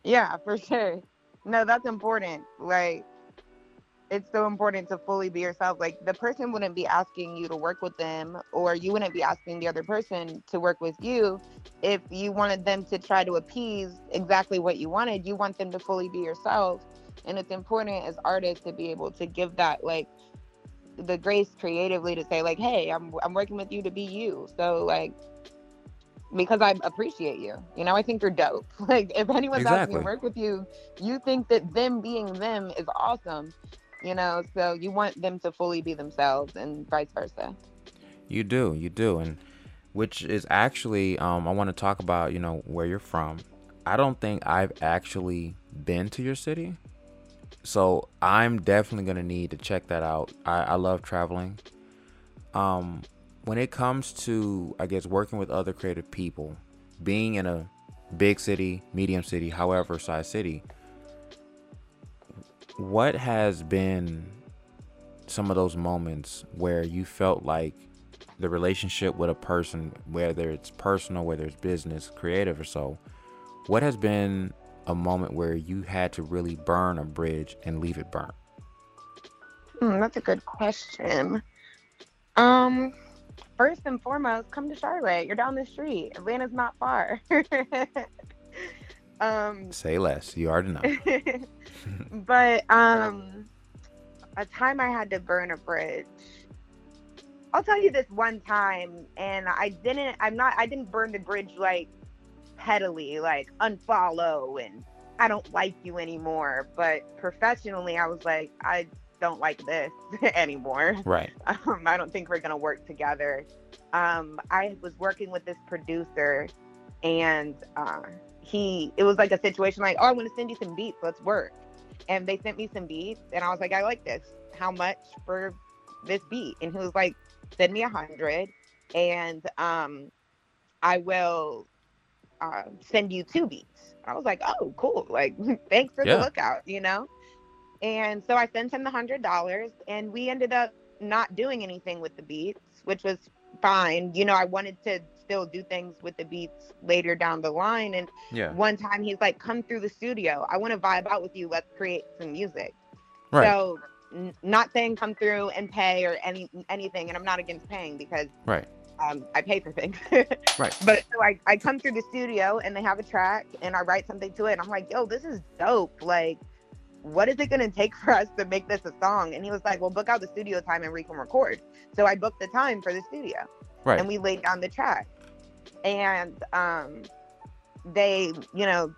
[SPEAKER 2] Yeah, for sure. No, that's important. Like it's so important to fully be yourself. Like the person wouldn't be asking you to work with them, or you wouldn't be asking the other person to work with you if you wanted them to try to appease exactly what you wanted. You want them to fully be yourself. And it's important as artists to be able to give that like the grace creatively to say, like, hey, I'm I'm working with you to be you. So like because I appreciate you. You know, I think you're dope. Like if anyone's exactly. asking to work with you, you think that them being them is awesome you know so you want them to fully be themselves and vice versa
[SPEAKER 1] you do you do and which is actually um, i want to talk about you know where you're from i don't think i've actually been to your city so i'm definitely going to need to check that out I, I love traveling um, when it comes to i guess working with other creative people being in a big city medium city however size city what has been some of those moments where you felt like the relationship with a person, whether it's personal, whether it's business, creative, or so, what has been a moment where you had to really burn a bridge and leave it burnt?
[SPEAKER 2] Hmm, that's a good question. Um, first and foremost, come to Charlotte. You're down the street. Atlanta's not far.
[SPEAKER 1] Um, Say less. You already know.
[SPEAKER 2] but um, a time I had to burn a bridge. I'll tell you this one time, and I didn't. I'm not. I didn't burn the bridge like pettily, like unfollow and I don't like you anymore. But professionally, I was like, I don't like this anymore.
[SPEAKER 1] Right.
[SPEAKER 2] Um, I don't think we're gonna work together. Um, I was working with this producer, and uh, he it was like a situation like, oh, I'm gonna send you some beats, let's work. And they sent me some beats, and I was like, I like this. How much for this beat? And he was like, send me a hundred, and um, I will uh, send you two beats. I was like, oh, cool. Like, thanks for yeah. the lookout, you know. And so I sent him the hundred dollars, and we ended up not doing anything with the beats, which was fine. You know, I wanted to still do things with the beats later down the line. And
[SPEAKER 1] yeah.
[SPEAKER 2] one time he's like, "Come through the studio. I want to vibe out with you. Let's create some music." Right. So, n- not saying come through and pay or any anything, and I'm not against paying because
[SPEAKER 1] right.
[SPEAKER 2] Um, I pay for things.
[SPEAKER 1] right.
[SPEAKER 2] But so I, I come through the studio and they have a track and I write something to it and I'm like, yo, this is dope. Like, what is it going to take for us to make this a song? And he was like, well, book out the studio time and we can record. So I booked the time for the studio.
[SPEAKER 1] Right.
[SPEAKER 2] And we laid down the track and um, they, you know,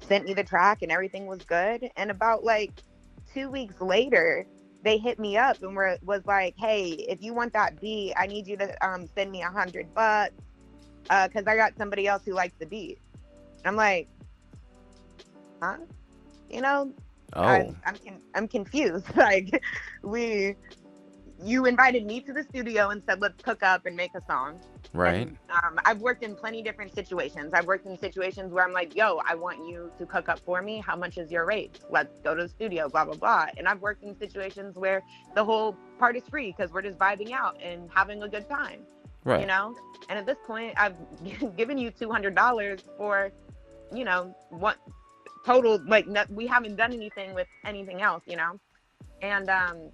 [SPEAKER 2] sent me the track and everything was good. And about like two weeks later, they hit me up and were was like, "Hey, if you want that beat, I need you to um, send me a hundred bucks because uh, I got somebody else who likes the beat." I'm like, "Huh?" you know,
[SPEAKER 1] Oh,
[SPEAKER 2] I'm con- I'm confused. like we, you invited me to the studio and said let's cook up and make a song.
[SPEAKER 1] right.
[SPEAKER 2] And, um, I've worked in plenty different situations. I've worked in situations where I'm like, yo, I want you to cook up for me. How much is your rate? Let's go to the studio, blah, blah, blah. And I've worked in situations where the whole part is free because we're just vibing out and having a good time,
[SPEAKER 1] Right.
[SPEAKER 2] you know? And at this point, I've given you $200 for, you know, what total, like, no, we haven't done anything with anything else, you know? And um,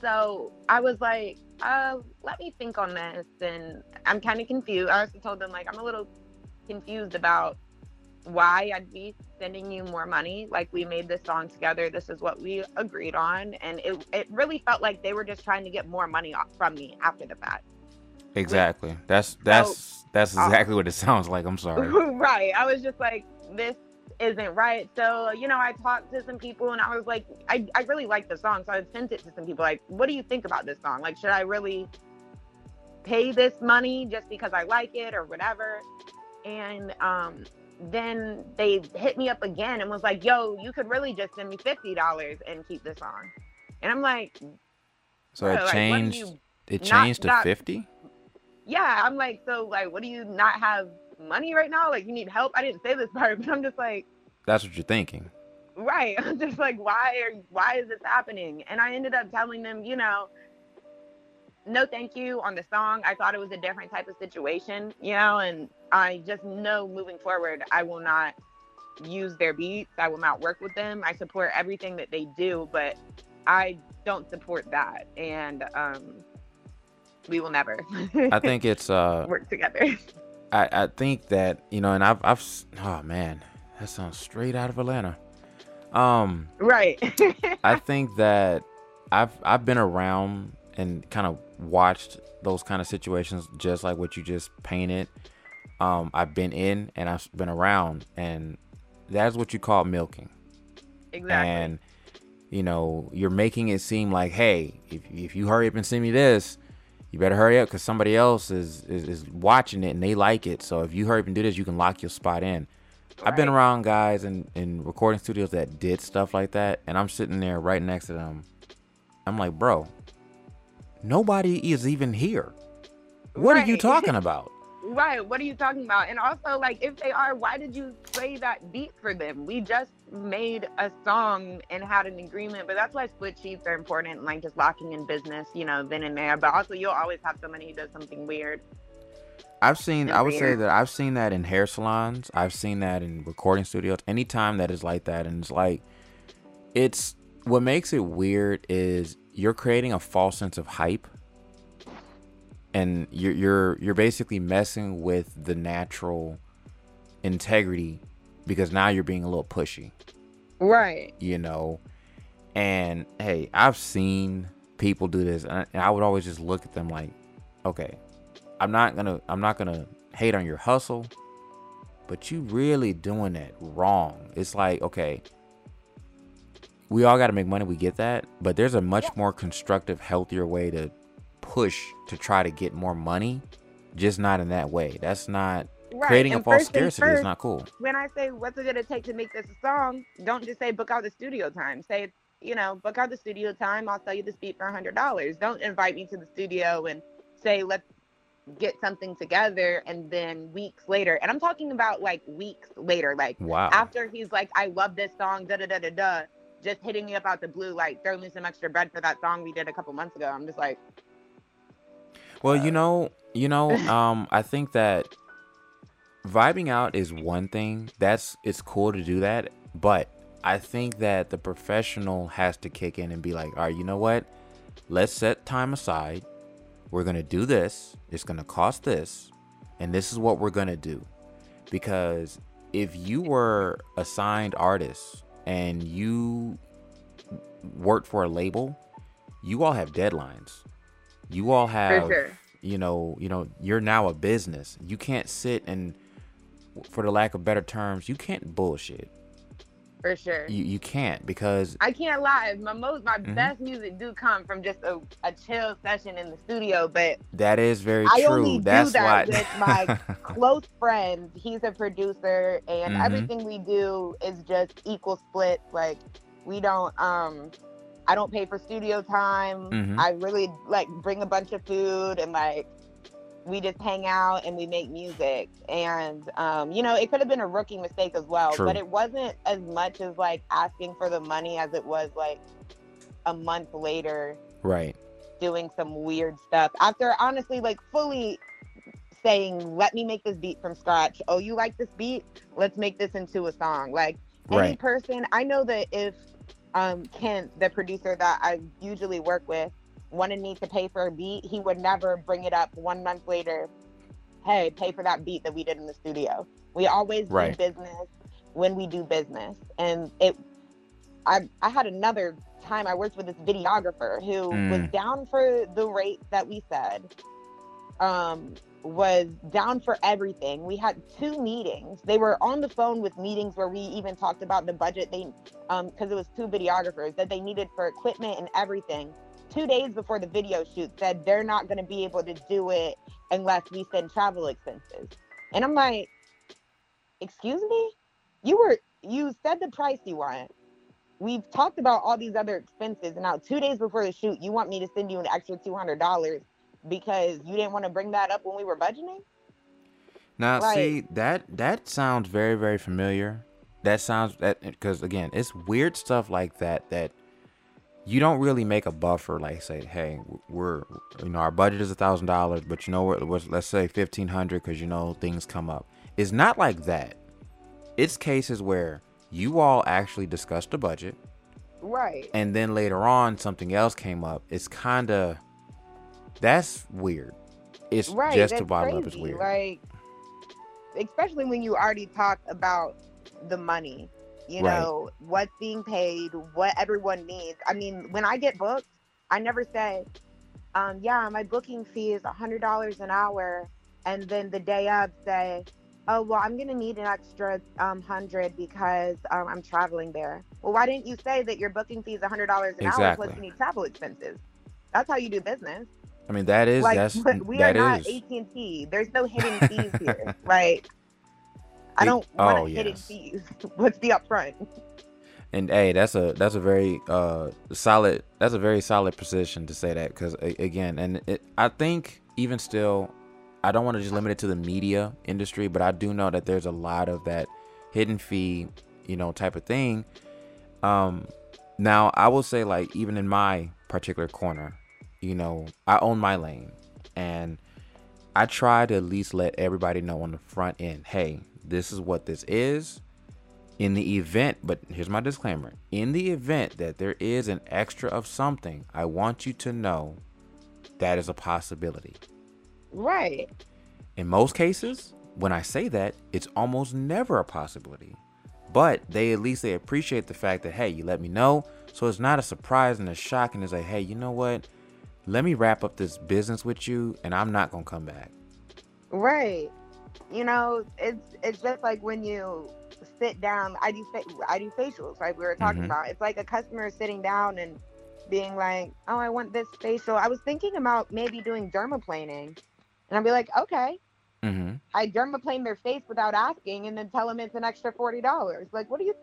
[SPEAKER 2] so I was like, uh, let me think on this. And I'm kind of confused. I also told them, like, I'm a little confused about why I'd be sending you more money. Like, we made this song together. This is what we agreed on. And it, it really felt like they were just trying to get more money off from me after the fact.
[SPEAKER 1] Exactly. That's that's that's exactly what it sounds like. I'm sorry.
[SPEAKER 2] right. I was just like, this isn't right. So, you know, I talked to some people and I was like, I, I really like the song. So I sent it to some people like, what do you think about this song? Like, should I really pay this money just because I like it or whatever? And um, then they hit me up again and was like, yo, you could really just send me $50 and keep this song. And I'm like,
[SPEAKER 1] So it
[SPEAKER 2] like, what do
[SPEAKER 1] changed. It
[SPEAKER 2] not-
[SPEAKER 1] changed to
[SPEAKER 2] not-
[SPEAKER 1] fifty.
[SPEAKER 2] yeah, I'm like, so like, what do you not have money right now? Like, you need help? I didn't say this part, but I'm just like,
[SPEAKER 1] That's what you're thinking.
[SPEAKER 2] right. I'm just like, why are why is this happening? And I ended up telling them, you know, no thank you on the song. I thought it was a different type of situation, you know, and I just know moving forward I will not use their beats. I will not work with them. I support everything that they do, but I don't support that. And um we will never
[SPEAKER 1] I think it's uh
[SPEAKER 2] work together.
[SPEAKER 1] I, I think that you know, and I've I've oh man, that sounds straight out of Atlanta. Um,
[SPEAKER 2] right.
[SPEAKER 1] I think that I've I've been around and kind of watched those kind of situations, just like what you just painted. Um, I've been in and I've been around, and that's what you call milking.
[SPEAKER 2] exactly.
[SPEAKER 1] And you know, you're making it seem like, hey, if if you hurry up and send me this, you better hurry up because somebody else is, is is watching it and they like it. So if you hurry up and do this, you can lock your spot in. I've been around guys in, in recording studios that did stuff like that, and I'm sitting there right next to them. I'm like, bro, nobody is even here. What are you talking about?
[SPEAKER 2] Right. What are you talking about? And also, like, if they are, why did you play that beat for them? We just made a song and had an agreement, but that's why split sheets are important, like just locking in business, you know, then and there. But also, you'll always have somebody who does something weird.
[SPEAKER 1] I've seen. I would say that I've seen that in hair salons. I've seen that in recording studios. Anytime that is like that, and it's like, it's what makes it weird is you're creating a false sense of hype, and you're you're you're basically messing with the natural integrity because now you're being a little pushy
[SPEAKER 2] Right.
[SPEAKER 1] you know. And hey, I've seen people do this, and I, and I would always just look at them like, okay, I'm not gonna, I'm not gonna hate on your hustle, but you really doing that wrong. It's like, okay, we all got to make money, we get that, but there's a much more constructive, healthier way to push to try to get more money, just not in that way. That's not
[SPEAKER 2] Right.
[SPEAKER 1] creating a false scarcity. It's
[SPEAKER 2] first,
[SPEAKER 1] not cool.
[SPEAKER 2] when I say what's it gonna take to make this a song, don't just say book out the studio time. Say, you know, book out the studio time. I'll sell you this beat for a hundred dollars. Don't invite me to the studio and say let's get something together and then weeks later. And I'm talking about like weeks later, like
[SPEAKER 1] Wow.
[SPEAKER 2] after he's like, I love this song, da da da da da, just hitting me up out the blue, like throw me some extra bread for that song we did a couple months ago. I'm just like,
[SPEAKER 1] Well, you know, you know, um, I think that vibing out is one thing. That's it's cool to do that, but I think that the professional has to kick in and be like, all right, you know what? Let's set time aside. We're gonna do this. It's gonna cost this, and this is what we're gonna do. Because if you were a signed artist and you worked for a label, you all have deadlines. You all have
[SPEAKER 2] sure.
[SPEAKER 1] you know, you know, you're now a business. You can't sit and for the lack of better terms, you can't bullshit.
[SPEAKER 2] for sure.
[SPEAKER 1] You you can't because
[SPEAKER 2] I can't lie. My most my
[SPEAKER 1] Mhm.
[SPEAKER 2] best music do come from just a, a chill session in the studio, but
[SPEAKER 1] that is very
[SPEAKER 2] I
[SPEAKER 1] true.
[SPEAKER 2] only do that
[SPEAKER 1] why
[SPEAKER 2] with my close friend. He's a producer, and
[SPEAKER 1] Mhm.
[SPEAKER 2] everything we do is just equal split. Like we don't um. I don't pay for studio time.
[SPEAKER 1] Mhm.
[SPEAKER 2] I really like bring a bunch of food and like we just hang out and we make music. And um, you know, it could have been a rookie mistake as well,
[SPEAKER 1] True.
[SPEAKER 2] but it wasn't as much as like asking for the money as it was like a month later
[SPEAKER 1] right.
[SPEAKER 2] doing some weird stuff after honestly like fully saying let me make this beat from scratch oh you like this beat let's make this into a song like any
[SPEAKER 1] Right.
[SPEAKER 2] person i know that if um kent the producer that i usually work with wanted me to pay for a beat. He would never bring it up one month later. Hey pay for that beat that we did in the studio. We always
[SPEAKER 1] Right.
[SPEAKER 2] do business when we do business. And it i i had another time i worked with this videographer who was
[SPEAKER 1] Mm.
[SPEAKER 2] down for the rate that we said. Um was down for everything. We had two meetings. They were on the phone with meetings where we even talked about the budget they um because it was two videographers that they needed for equipment and everything. Two days before the video shoot said they're not going to be able to do it unless we send travel expenses. And i'm like excuse me? You were you said the price you want. We've talked about all these other expenses and now two days before the shoot you want me to send you an extra $200 because you didn't want to bring that up when we were budgeting
[SPEAKER 1] Now,
[SPEAKER 2] Right.
[SPEAKER 1] see that that sounds very very familiar. That sounds that because again, it's weird stuff like that that you don't really make a buffer. Like say, hey, we're you know our budget is a thousand dollars, but you know what? Let's say fifteen hundred because you know things come up. It's not like that. It's cases where you all actually discussed the budget,
[SPEAKER 2] right
[SPEAKER 1] and then later on something else came up. It's kind of that's weird. It's
[SPEAKER 2] right
[SPEAKER 1] just to bottom
[SPEAKER 2] crazy.
[SPEAKER 1] up. It's weird.
[SPEAKER 2] like especially when you already talked about the money you
[SPEAKER 1] Right.
[SPEAKER 2] know what's being paid what everyone needs i mean when i get booked i never say um yeah my booking fee is a hundred dollars an hour and then the day of say oh well i'm gonna need an extra um hundred because um, i'm traveling there well why didn't you say that your booking fee is a hundred dollars an hour plus you need travel expenses that's how you do business
[SPEAKER 1] I mean that is
[SPEAKER 2] like
[SPEAKER 1] that's
[SPEAKER 2] we
[SPEAKER 1] that
[SPEAKER 2] are not. AT&T. There's no hidden fees here. Like I don't want
[SPEAKER 1] oh,
[SPEAKER 2] hidden
[SPEAKER 1] yes.
[SPEAKER 2] fees. What's the upfront?
[SPEAKER 1] And hey, that's a that's a very uh solid that's a very solid position to say that because again, and it, I think even still, I don't want to just limit it to the media industry, but I do know that there's a lot of that hidden fee, you know, type of thing. Um, now I will say like even in my particular corner, you know, I own my lane, and I try to at least let everybody know on the front end, hey, this is what this is in the event, but here's my disclaimer in the event that there is an extra of something, I want you to know that is a possibility.
[SPEAKER 2] Right.
[SPEAKER 1] In most cases, when I say that, it's almost never a possibility. But they at least they appreciate the fact that hey, you let me know, so it's not a surprise and a shock, and it's like, hey, you know what? Let me wrap up this business with you, and I'm not gonna come back.
[SPEAKER 2] Right. You know, it's it's just like when you sit down. I do fa- I do facials, right? We were talking
[SPEAKER 1] Mhm.
[SPEAKER 2] about. It's like a customer sitting down and being like, "Oh, I want this facial." I was thinking about maybe doing dermaplaning, and I'd be like, "Okay."
[SPEAKER 1] Mm-hmm.
[SPEAKER 2] I dermaplane their face without asking, and then tell them it's an extra forty dollars. Like, what do you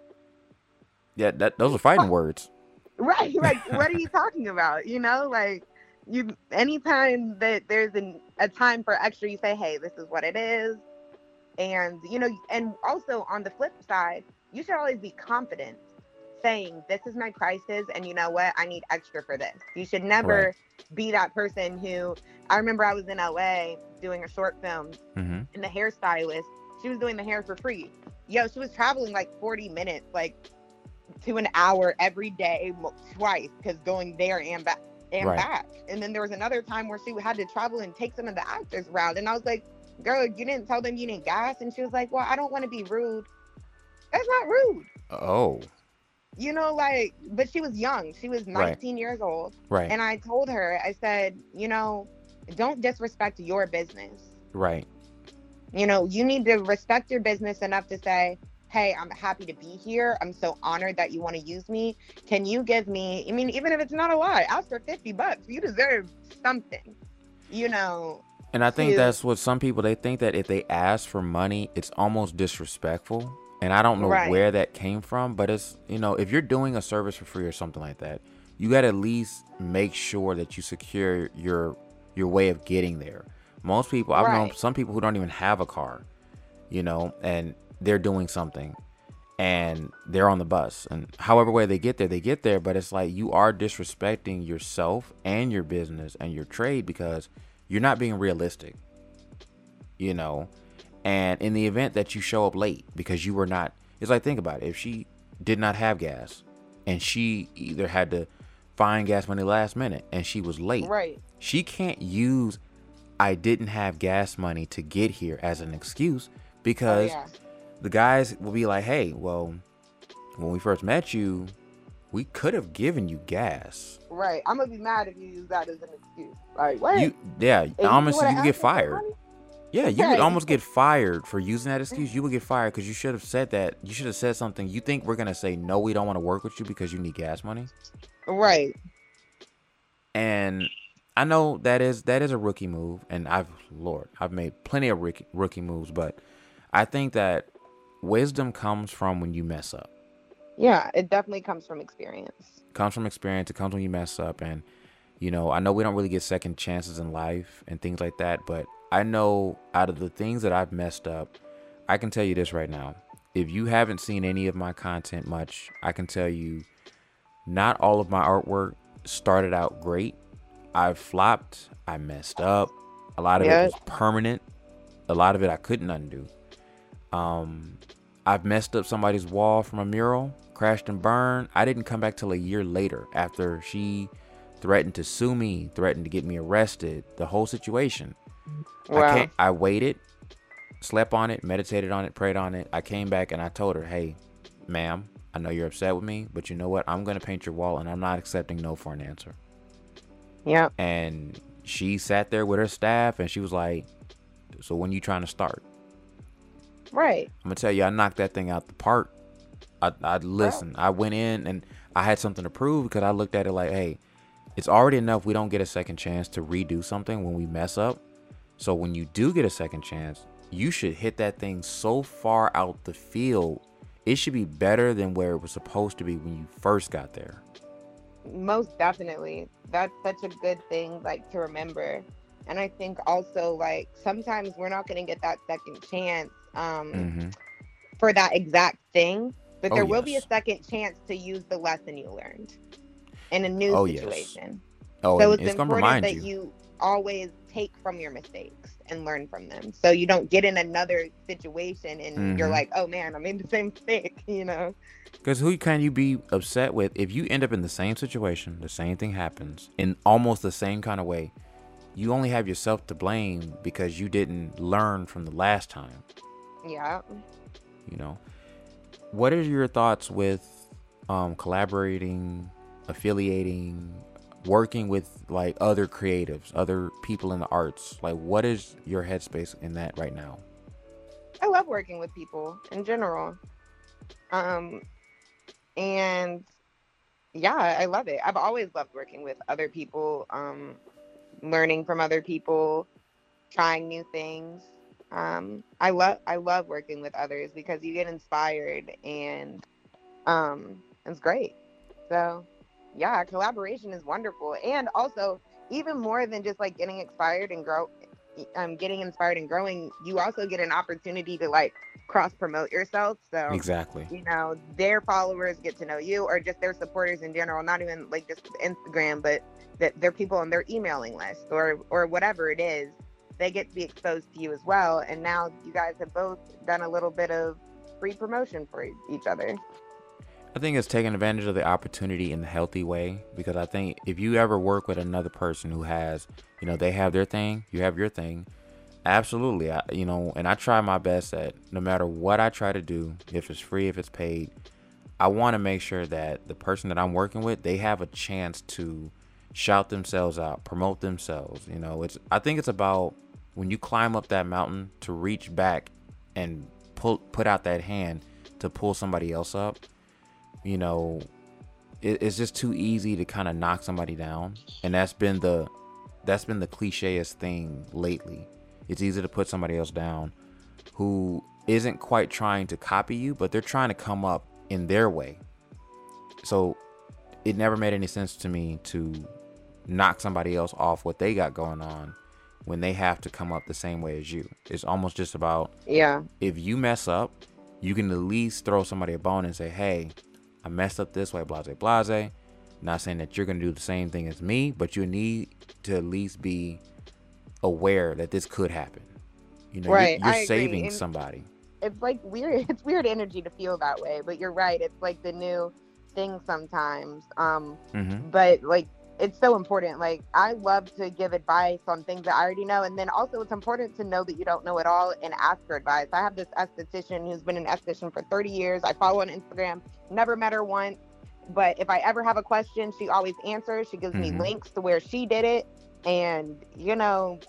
[SPEAKER 1] Yeah, that those are fighting words.
[SPEAKER 2] Right, like what are you talking about? You know, like you anytime that there's an, a time for extra, you say, Hey, this is what it is. And you know, and also on the flip side, you should always be confident saying, This is my crisis. and you know what, I need extra for this. You should never be that person who I remember I was in LA doing a short film
[SPEAKER 1] Mm-hmm.
[SPEAKER 2] and the hairstylist, she was doing the hair for free. Yo, she was traveling like 40 minutes, like to an hour every day, twice, because going there and back and
[SPEAKER 1] Right.
[SPEAKER 2] back. And then there was another time where she had to travel and take some of the actors around. And I was like, girl, you didn't tell them you need gas. And she was like, well, I don't want to be rude. That's not rude.
[SPEAKER 1] Oh,
[SPEAKER 2] You know, like, but she was young. She was 19 years old.
[SPEAKER 1] right,
[SPEAKER 2] And I told her, I said, you know, don't disrespect your business
[SPEAKER 1] right,
[SPEAKER 2] you know you need to respect your business enough to say hey, I'm happy to be here. I'm so honored that you want to use me. Can you give me, I mean, even if it's not a lot, ask for 50 bucks. You deserve something, you know.
[SPEAKER 1] And I think
[SPEAKER 2] to-
[SPEAKER 1] that's what some people they think that if they ask for money, it's almost disrespectful. And I don't know
[SPEAKER 2] Right.
[SPEAKER 1] where that came from, but it's you know, if you're doing a service for free or something like that, you got to at least make sure that you secure your your way of getting there. Most people, I've known some people who don't even have a car, you know, and they're doing something and they're on the bus and however way they get there they get there but it's like you are disrespecting yourself and your business and your trade because you're not being realistic you know and in the event that you show up late because you were not it's like think about it if she did not have gas and she either had to find gas money last minute and she was late
[SPEAKER 2] Right.
[SPEAKER 1] she can't use i didn't have gas money to get here as an excuse
[SPEAKER 2] Oh,
[SPEAKER 1] because
[SPEAKER 2] yeah.
[SPEAKER 1] The guys will be like, hey, well, when we first met you, we could have given you gas.
[SPEAKER 2] Right. I'm gonna be mad if you use that as an excuse. Like, what?
[SPEAKER 1] You, yeah,
[SPEAKER 2] If you
[SPEAKER 1] you get fired. Yeah, you
[SPEAKER 2] Yeah,
[SPEAKER 1] would almost get fired for using that excuse. You would get fired because you should have said that. You should have said something. You think we're gonna say no? We don't want to work with you because you need gas money.
[SPEAKER 2] Right.
[SPEAKER 1] And I know that is that is a rookie move, and I've Lord, I've made plenty of rookie, rookie moves, but I think that wisdom comes from when you mess up.
[SPEAKER 2] Yeah. It definitely comes from experience.
[SPEAKER 1] comes from experience. It comes when you mess up, and you know, I know we don't really get second chances in life and things like that, but I know out of the things that I've messed up, I can tell you this right now. If you haven't seen any of my content much, I can tell you not all of my artwork started out great. I've flopped, I messed up. A lot of
[SPEAKER 2] Yeah.
[SPEAKER 1] it was permanent. A lot of it I couldn't undo. Um I've messed up somebody's wall from a mural, crashed and burned. I didn't come back till a year later after she threatened to sue me, threatened to get me arrested, the whole situation. I
[SPEAKER 2] Wow.
[SPEAKER 1] can't I waited, slept on it, meditated on it, prayed on it. I came back and I told her, "Hey, ma'am, I know you're upset with me, but you know what? I'm going to paint your wall and I'm not accepting no for an answer."
[SPEAKER 2] Yeah.
[SPEAKER 1] And she sat there with her staff and she was like, "So when are you trying to start?"
[SPEAKER 2] Right.
[SPEAKER 1] I'm gonna tell you, I knocked that thing out the park. I, I listen. I went in and I had something to prove because I looked at it like, hey, it's already enough. We don't get a second chance to redo something when we mess up. So when you do get a second chance, you should hit that thing so far out the field. It should be better than where it was supposed to be when you first got there.
[SPEAKER 2] most definitely that's such a good thing like to remember and i think also like sometimes we're not going to get that second chance um
[SPEAKER 1] hmm
[SPEAKER 2] for that exact thing but
[SPEAKER 1] Oh,
[SPEAKER 2] there will be a second chance to use the lesson you learned in a new
[SPEAKER 1] Oh, yes.
[SPEAKER 2] situation
[SPEAKER 1] Oh,
[SPEAKER 2] so it's,
[SPEAKER 1] it's
[SPEAKER 2] important that
[SPEAKER 1] you.
[SPEAKER 2] you always take from your mistakes and learn from them so you don't get in another situation and you're
[SPEAKER 1] Mhm.
[SPEAKER 2] like oh man i made the same mistake you know
[SPEAKER 1] Because who can you be upset with if you end up in the same situation, the same thing happens in almost the same kind of way? You only have yourself to blame because you didn't learn from the last time.
[SPEAKER 2] Yeah
[SPEAKER 1] You know, what are your thoughts with um, collaborating, affiliating, working with like other creatives, other people in the arts? Like, what is your headspace in that right now?
[SPEAKER 2] I love working with people in general. Um, and yeah, I love it. I've always loved working with other people, um, learning from other people, trying new things. Um, I love I love working with others because you get inspired and um, it's great. So yeah, collaboration is wonderful, and also even more than just like getting inspired and grow, um, getting inspired and growing, you also get an opportunity to like cross promote yourself. So
[SPEAKER 1] Exactly.
[SPEAKER 2] you know their followers get to know you or just their supporters in general not even like just instagram but that they're people on their emailing list or or whatever it is they get to be exposed to you as well and now you guys have both done a little bit of free promotion for each other
[SPEAKER 1] I think it's taking advantage of the opportunity in the healthy way because I think if you ever work with another person who has, you know, they have their thing, you have your thing. Absolutely. I, you know, and I try my best that no matter what I try to do, if it's free, if it's paid, I want to make sure that the person that I'm working with, they have a chance to shout themselves out, promote themselves. You know, it's I think it's about when you climb up that mountain to reach back and pull put out that hand to pull somebody else up, you know, it, it's just too easy to kind of knock somebody down, and that's been the that's been the clicheest thing lately. It's easy to put somebody else down who isn't quite trying to copy you, but they're trying to come up in their way. So it never made any sense to me to knock somebody else off what they got going on when they have to come up the same way as you. It's almost just about
[SPEAKER 2] yeah.
[SPEAKER 1] If you mess up, you can at least throw somebody a bone and say, "Hey, I messed up this way, blase blase." Not saying that you're gonna do the same thing as me, but you need to at least be aware that this could happen. You know,
[SPEAKER 2] right.
[SPEAKER 1] you're, you're saving
[SPEAKER 2] and
[SPEAKER 1] somebody.
[SPEAKER 2] It's like weird. It's weird energy to feel that way, but you're right. It's like the new thing sometimes. Um,
[SPEAKER 1] mm-hmm.
[SPEAKER 2] but like it's so important. Like I love to give advice on things that I already know, and then also it's important to know that you don't know it all and ask for advice. I have this esthetician who's been an esthetician for 30 years. I follow on Instagram. Never met her once, but if I ever have a question, she always answers. She gives
[SPEAKER 1] Mhm.
[SPEAKER 2] me links to where she did it, and you know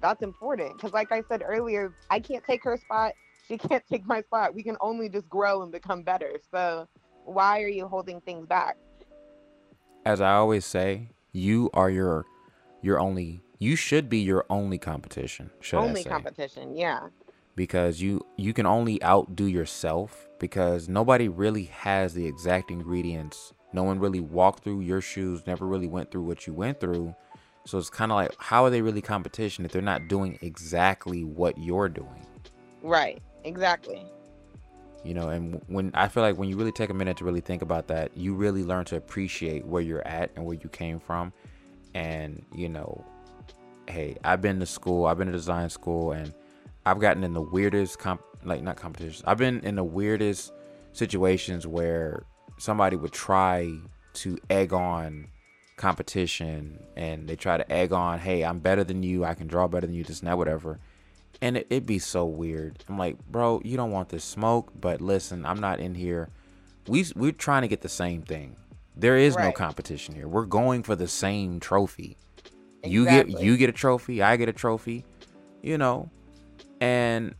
[SPEAKER 2] that's important because, like I said earlier, I can't take her spot. She can't take my spot. We can only just grow and become better. So why are you holding things back?
[SPEAKER 1] As I always say, you are your your only. You should be your only competition. Should I
[SPEAKER 2] only competition, yeah.
[SPEAKER 1] because you you can only outdo yourself because nobody really has the exact ingredients no one really walked through your shoes never really went through what you went through so it's kind of like how are they really competition if they're not doing exactly what you're doing
[SPEAKER 2] Right. Exactly.
[SPEAKER 1] You know and when i feel like when you really take a minute to really think about that you really learn to appreciate where you're at and where you came from. And you know hey i've been to school i've been to design school and i've gotten in the weirdest comp like not competitions i've been in the weirdest situations where somebody would try to egg on competition and they try to egg on hey i'm better than you i can draw better than you and that whatever and it, it'd be so weird. I'm like, bro, you don't want this smoke, but listen, I'm not in here. We we're trying to get the same thing. There is no competition here. We're going for the same trophy. You get you get a trophy, I get a trophy, you know. And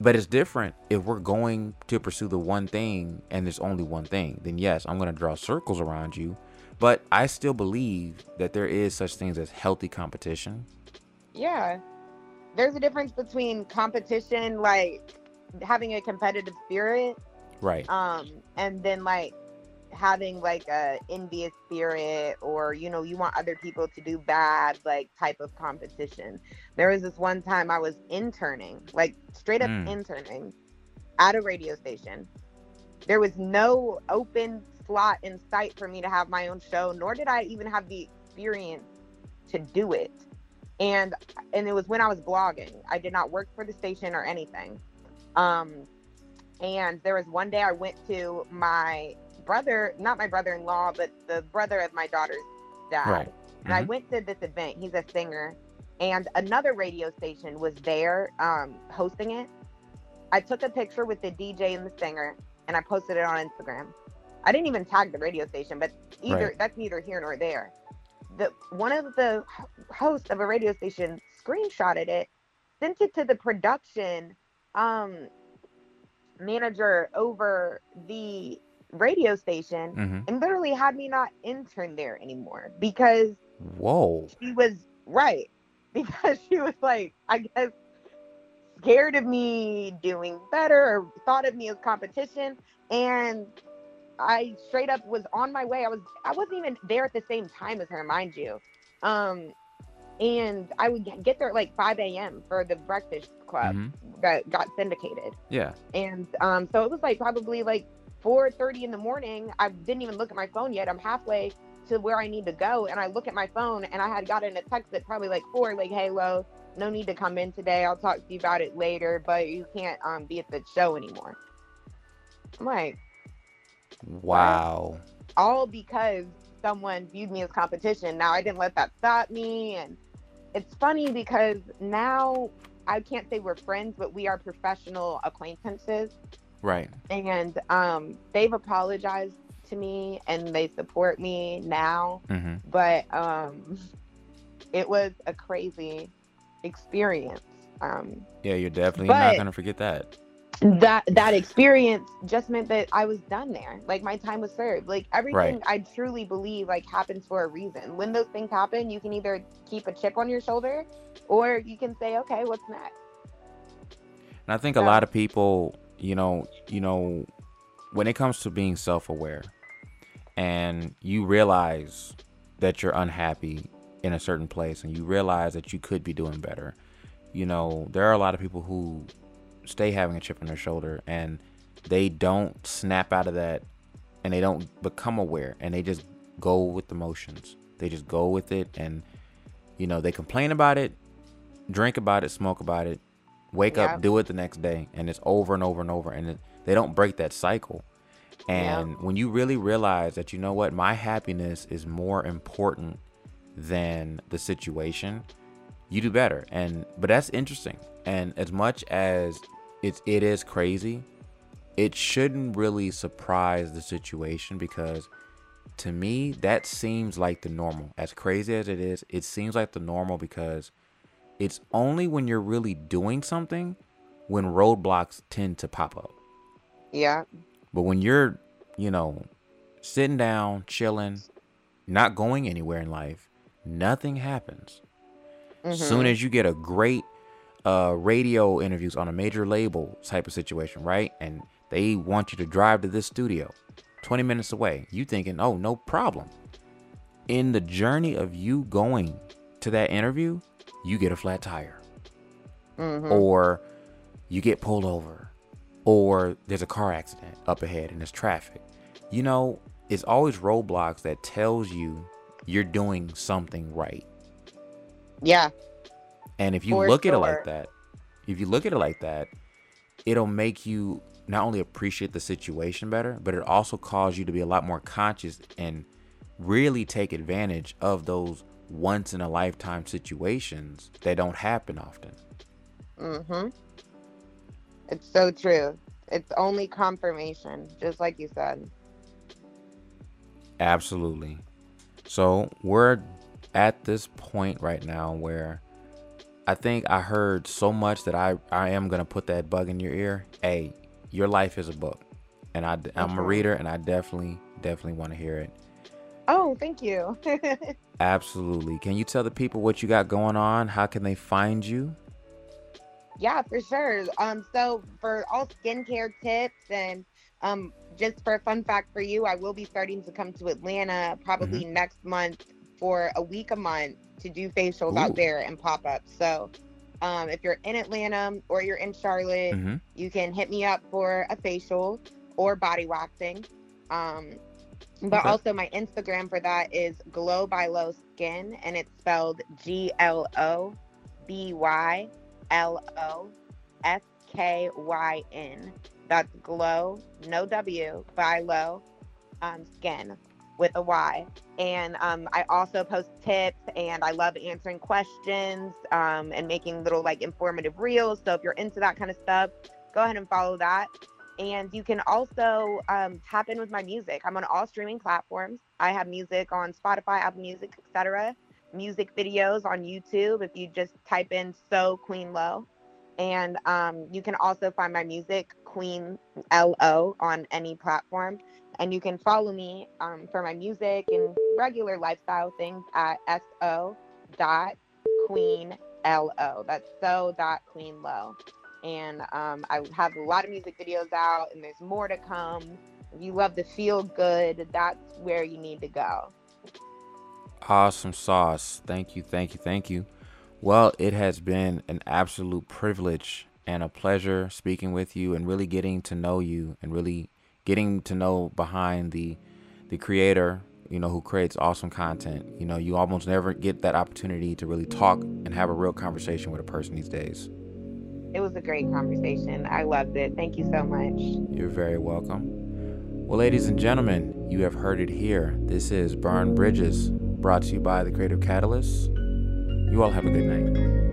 [SPEAKER 1] but it's different if we're going to pursue the one thing and there's only one thing. Then yes, I'm going to draw circles around you, but I still believe that there is such things as healthy competition.
[SPEAKER 2] Yeah. There's a difference between competition, like having a competitive spirit,
[SPEAKER 1] Right.
[SPEAKER 2] um, and then like having like a envious spirit or you know you want other people to do bad like type of competition there was this one time i was interning like straight up
[SPEAKER 1] Mm.
[SPEAKER 2] interning at a radio station there was no open slot in sight for me to have my own show nor did i even have the experience to do it and and it was when i was blogging i did not work for the station or anything um and there was one day i went to my brother not my brother-in-law but the brother of my daughter's dad
[SPEAKER 1] Right.
[SPEAKER 2] and I
[SPEAKER 1] Mhm.
[SPEAKER 2] went to this event. He's a singer, and another radio station was there um, hosting it. I took a picture with the DJ and the singer, and I posted it on Instagram. I didn't even tag the radio station, but either
[SPEAKER 1] Right.
[SPEAKER 2] that's neither here nor there. The one of the hosts of a radio station screenshotted it, sent it to the production um, manager over the radio station,
[SPEAKER 1] hmm
[SPEAKER 2] and literally had me not intern there anymore because
[SPEAKER 1] Whoa.
[SPEAKER 2] she was right. Because she was like i guess scared of me doing better or thought of me as competition. And i straight up was on my way i was i wasn't even there at the same time as her mind you um and i would get there at like 5 a.m for the breakfast club
[SPEAKER 1] Mhm.
[SPEAKER 2] that got syndicated
[SPEAKER 1] Yeah.
[SPEAKER 2] and um, so it was like probably like 4:30 in the morning. I didn't even look at my phone yet. I'm halfway to where I need to go, and I look at my phone, and I had gotten a text at probably like four, like, "Hey, Lo, no need to come in today. I'll talk to you about it later, but you can't um, be at the show anymore." I'm like,
[SPEAKER 1] Wow.
[SPEAKER 2] all because someone viewed me as competition. Now I didn't let that stop me, and it's funny because now I can't say we're friends, but we are professional acquaintances.
[SPEAKER 1] Right.
[SPEAKER 2] and um, they've apologized to me and they support me now
[SPEAKER 1] hmm
[SPEAKER 2] but um, it was a crazy experience um,
[SPEAKER 1] Yeah, you're definitely not gonna forget that.
[SPEAKER 2] That that experience just meant that I was done there. Like my time was served. Like everything
[SPEAKER 1] Right.
[SPEAKER 2] I truly believe like happens for a reason. When those things happen, you can either keep a chip on your shoulder or you can say, okay, what's next?
[SPEAKER 1] And I think a lot of people, you know, you know, when it comes to being self-aware and you realize that you're unhappy in a certain place and you realize that you could be doing better. You know, there are a lot of people who stay having a chip on their shoulder and they don't snap out of that and they don't become aware and they just go with the motions. They just go with it and you know, they complain about it, drink about it, smoke about it, wake up, do it the next day, and it's over and over and over, and it, they don't break that cycle. And when you really realize that, you know what, my happiness is more important than the situation, you do better. And but that's interesting. And as much as it's it is crazy, it shouldn't really surprise the situation because to me that seems like the normal. As crazy as it is, it seems like the normal because it's only when you're really doing something when roadblocks tend to pop up.
[SPEAKER 2] Yeah.
[SPEAKER 1] But when you're, you know, sitting down, chilling, not going anywhere in life, nothing happens. As soon as you get a great uh, radio interviews on a major label type of situation, right? And they want you to drive to this studio 20 minutes away. You thinking, oh, no problem. In the journey of you going to that interview, you get a flat tire
[SPEAKER 2] hmm
[SPEAKER 1] or you get pulled over, or there's a car accident up ahead and there's traffic. You know, it's always roadblocks that tells you you're doing something right.
[SPEAKER 2] Yeah.
[SPEAKER 1] And if you
[SPEAKER 2] For
[SPEAKER 1] look at it like that, if you look at it like that, it'll make you not only appreciate the situation better, but it also cause you to be a lot more conscious and really take advantage of those once in a lifetime situations that don't happen often.
[SPEAKER 2] hmm It's so true. It's only confirmation, just like you said.
[SPEAKER 1] Absolutely. So we're at this point right now where I think I heard so much that I, I am going to put that bug in your ear. Hey, your life is a book. And I, I'm a reader and I definitely, definitely want to hear it.
[SPEAKER 2] Oh, thank you.
[SPEAKER 1] Absolutely. Can you tell the people what you got going on? How can they find you?
[SPEAKER 2] Yeah, for sure. Um, so for all skincare tips and um, just for a fun fact for you, I will be starting to come to Atlanta probably next month for a week a month to do facials
[SPEAKER 1] Ooh.
[SPEAKER 2] out there and pop ups. So um, if you're in Atlanta or you're in Charlotte,
[SPEAKER 1] hmm
[SPEAKER 2] you can hit me up for a facial or body waxing. Um, but
[SPEAKER 1] Okay.
[SPEAKER 2] also my Instagram for that is Glow by Low Skin, and it's spelled G L O B Y L O S K Y N. That's Glow, no W, by Low um, Skin with a Y. And um, I also post tips, and I love answering questions um, and making little like informative reels. So if you're into that kind of stuff, go ahead and follow that. And you can also um, tap in with my music. I'm on all streaming platforms. I have music on Spotify, Apple Music, etc. Music videos on YouTube if you just type in "So Queen Lo," and um, you can also find my music Queen L O on any platform. And you can follow me um, for my music and regular lifestyle things at so dot queen L O. That's so dot queen lo and um, I have a lot of music videos out, and there's more to come. If you love to feel good, that's where you need to go.
[SPEAKER 1] Awesome sauce. Thank you, thank you, thank you. Well, it has been an absolute privilege and a pleasure speaking with you and really getting to know you and really getting to know behind the the creator, you know, who creates awesome content. You know, you almost never get that opportunity to really talk and have a real conversation with a person these days.
[SPEAKER 2] It was a great conversation. I loved it. Thank you so much.
[SPEAKER 1] You're very welcome. Well, ladies and gentlemen, you have heard it here. This is Burned Bridges, brought to you by the Creative Catalyst. You all have a good night.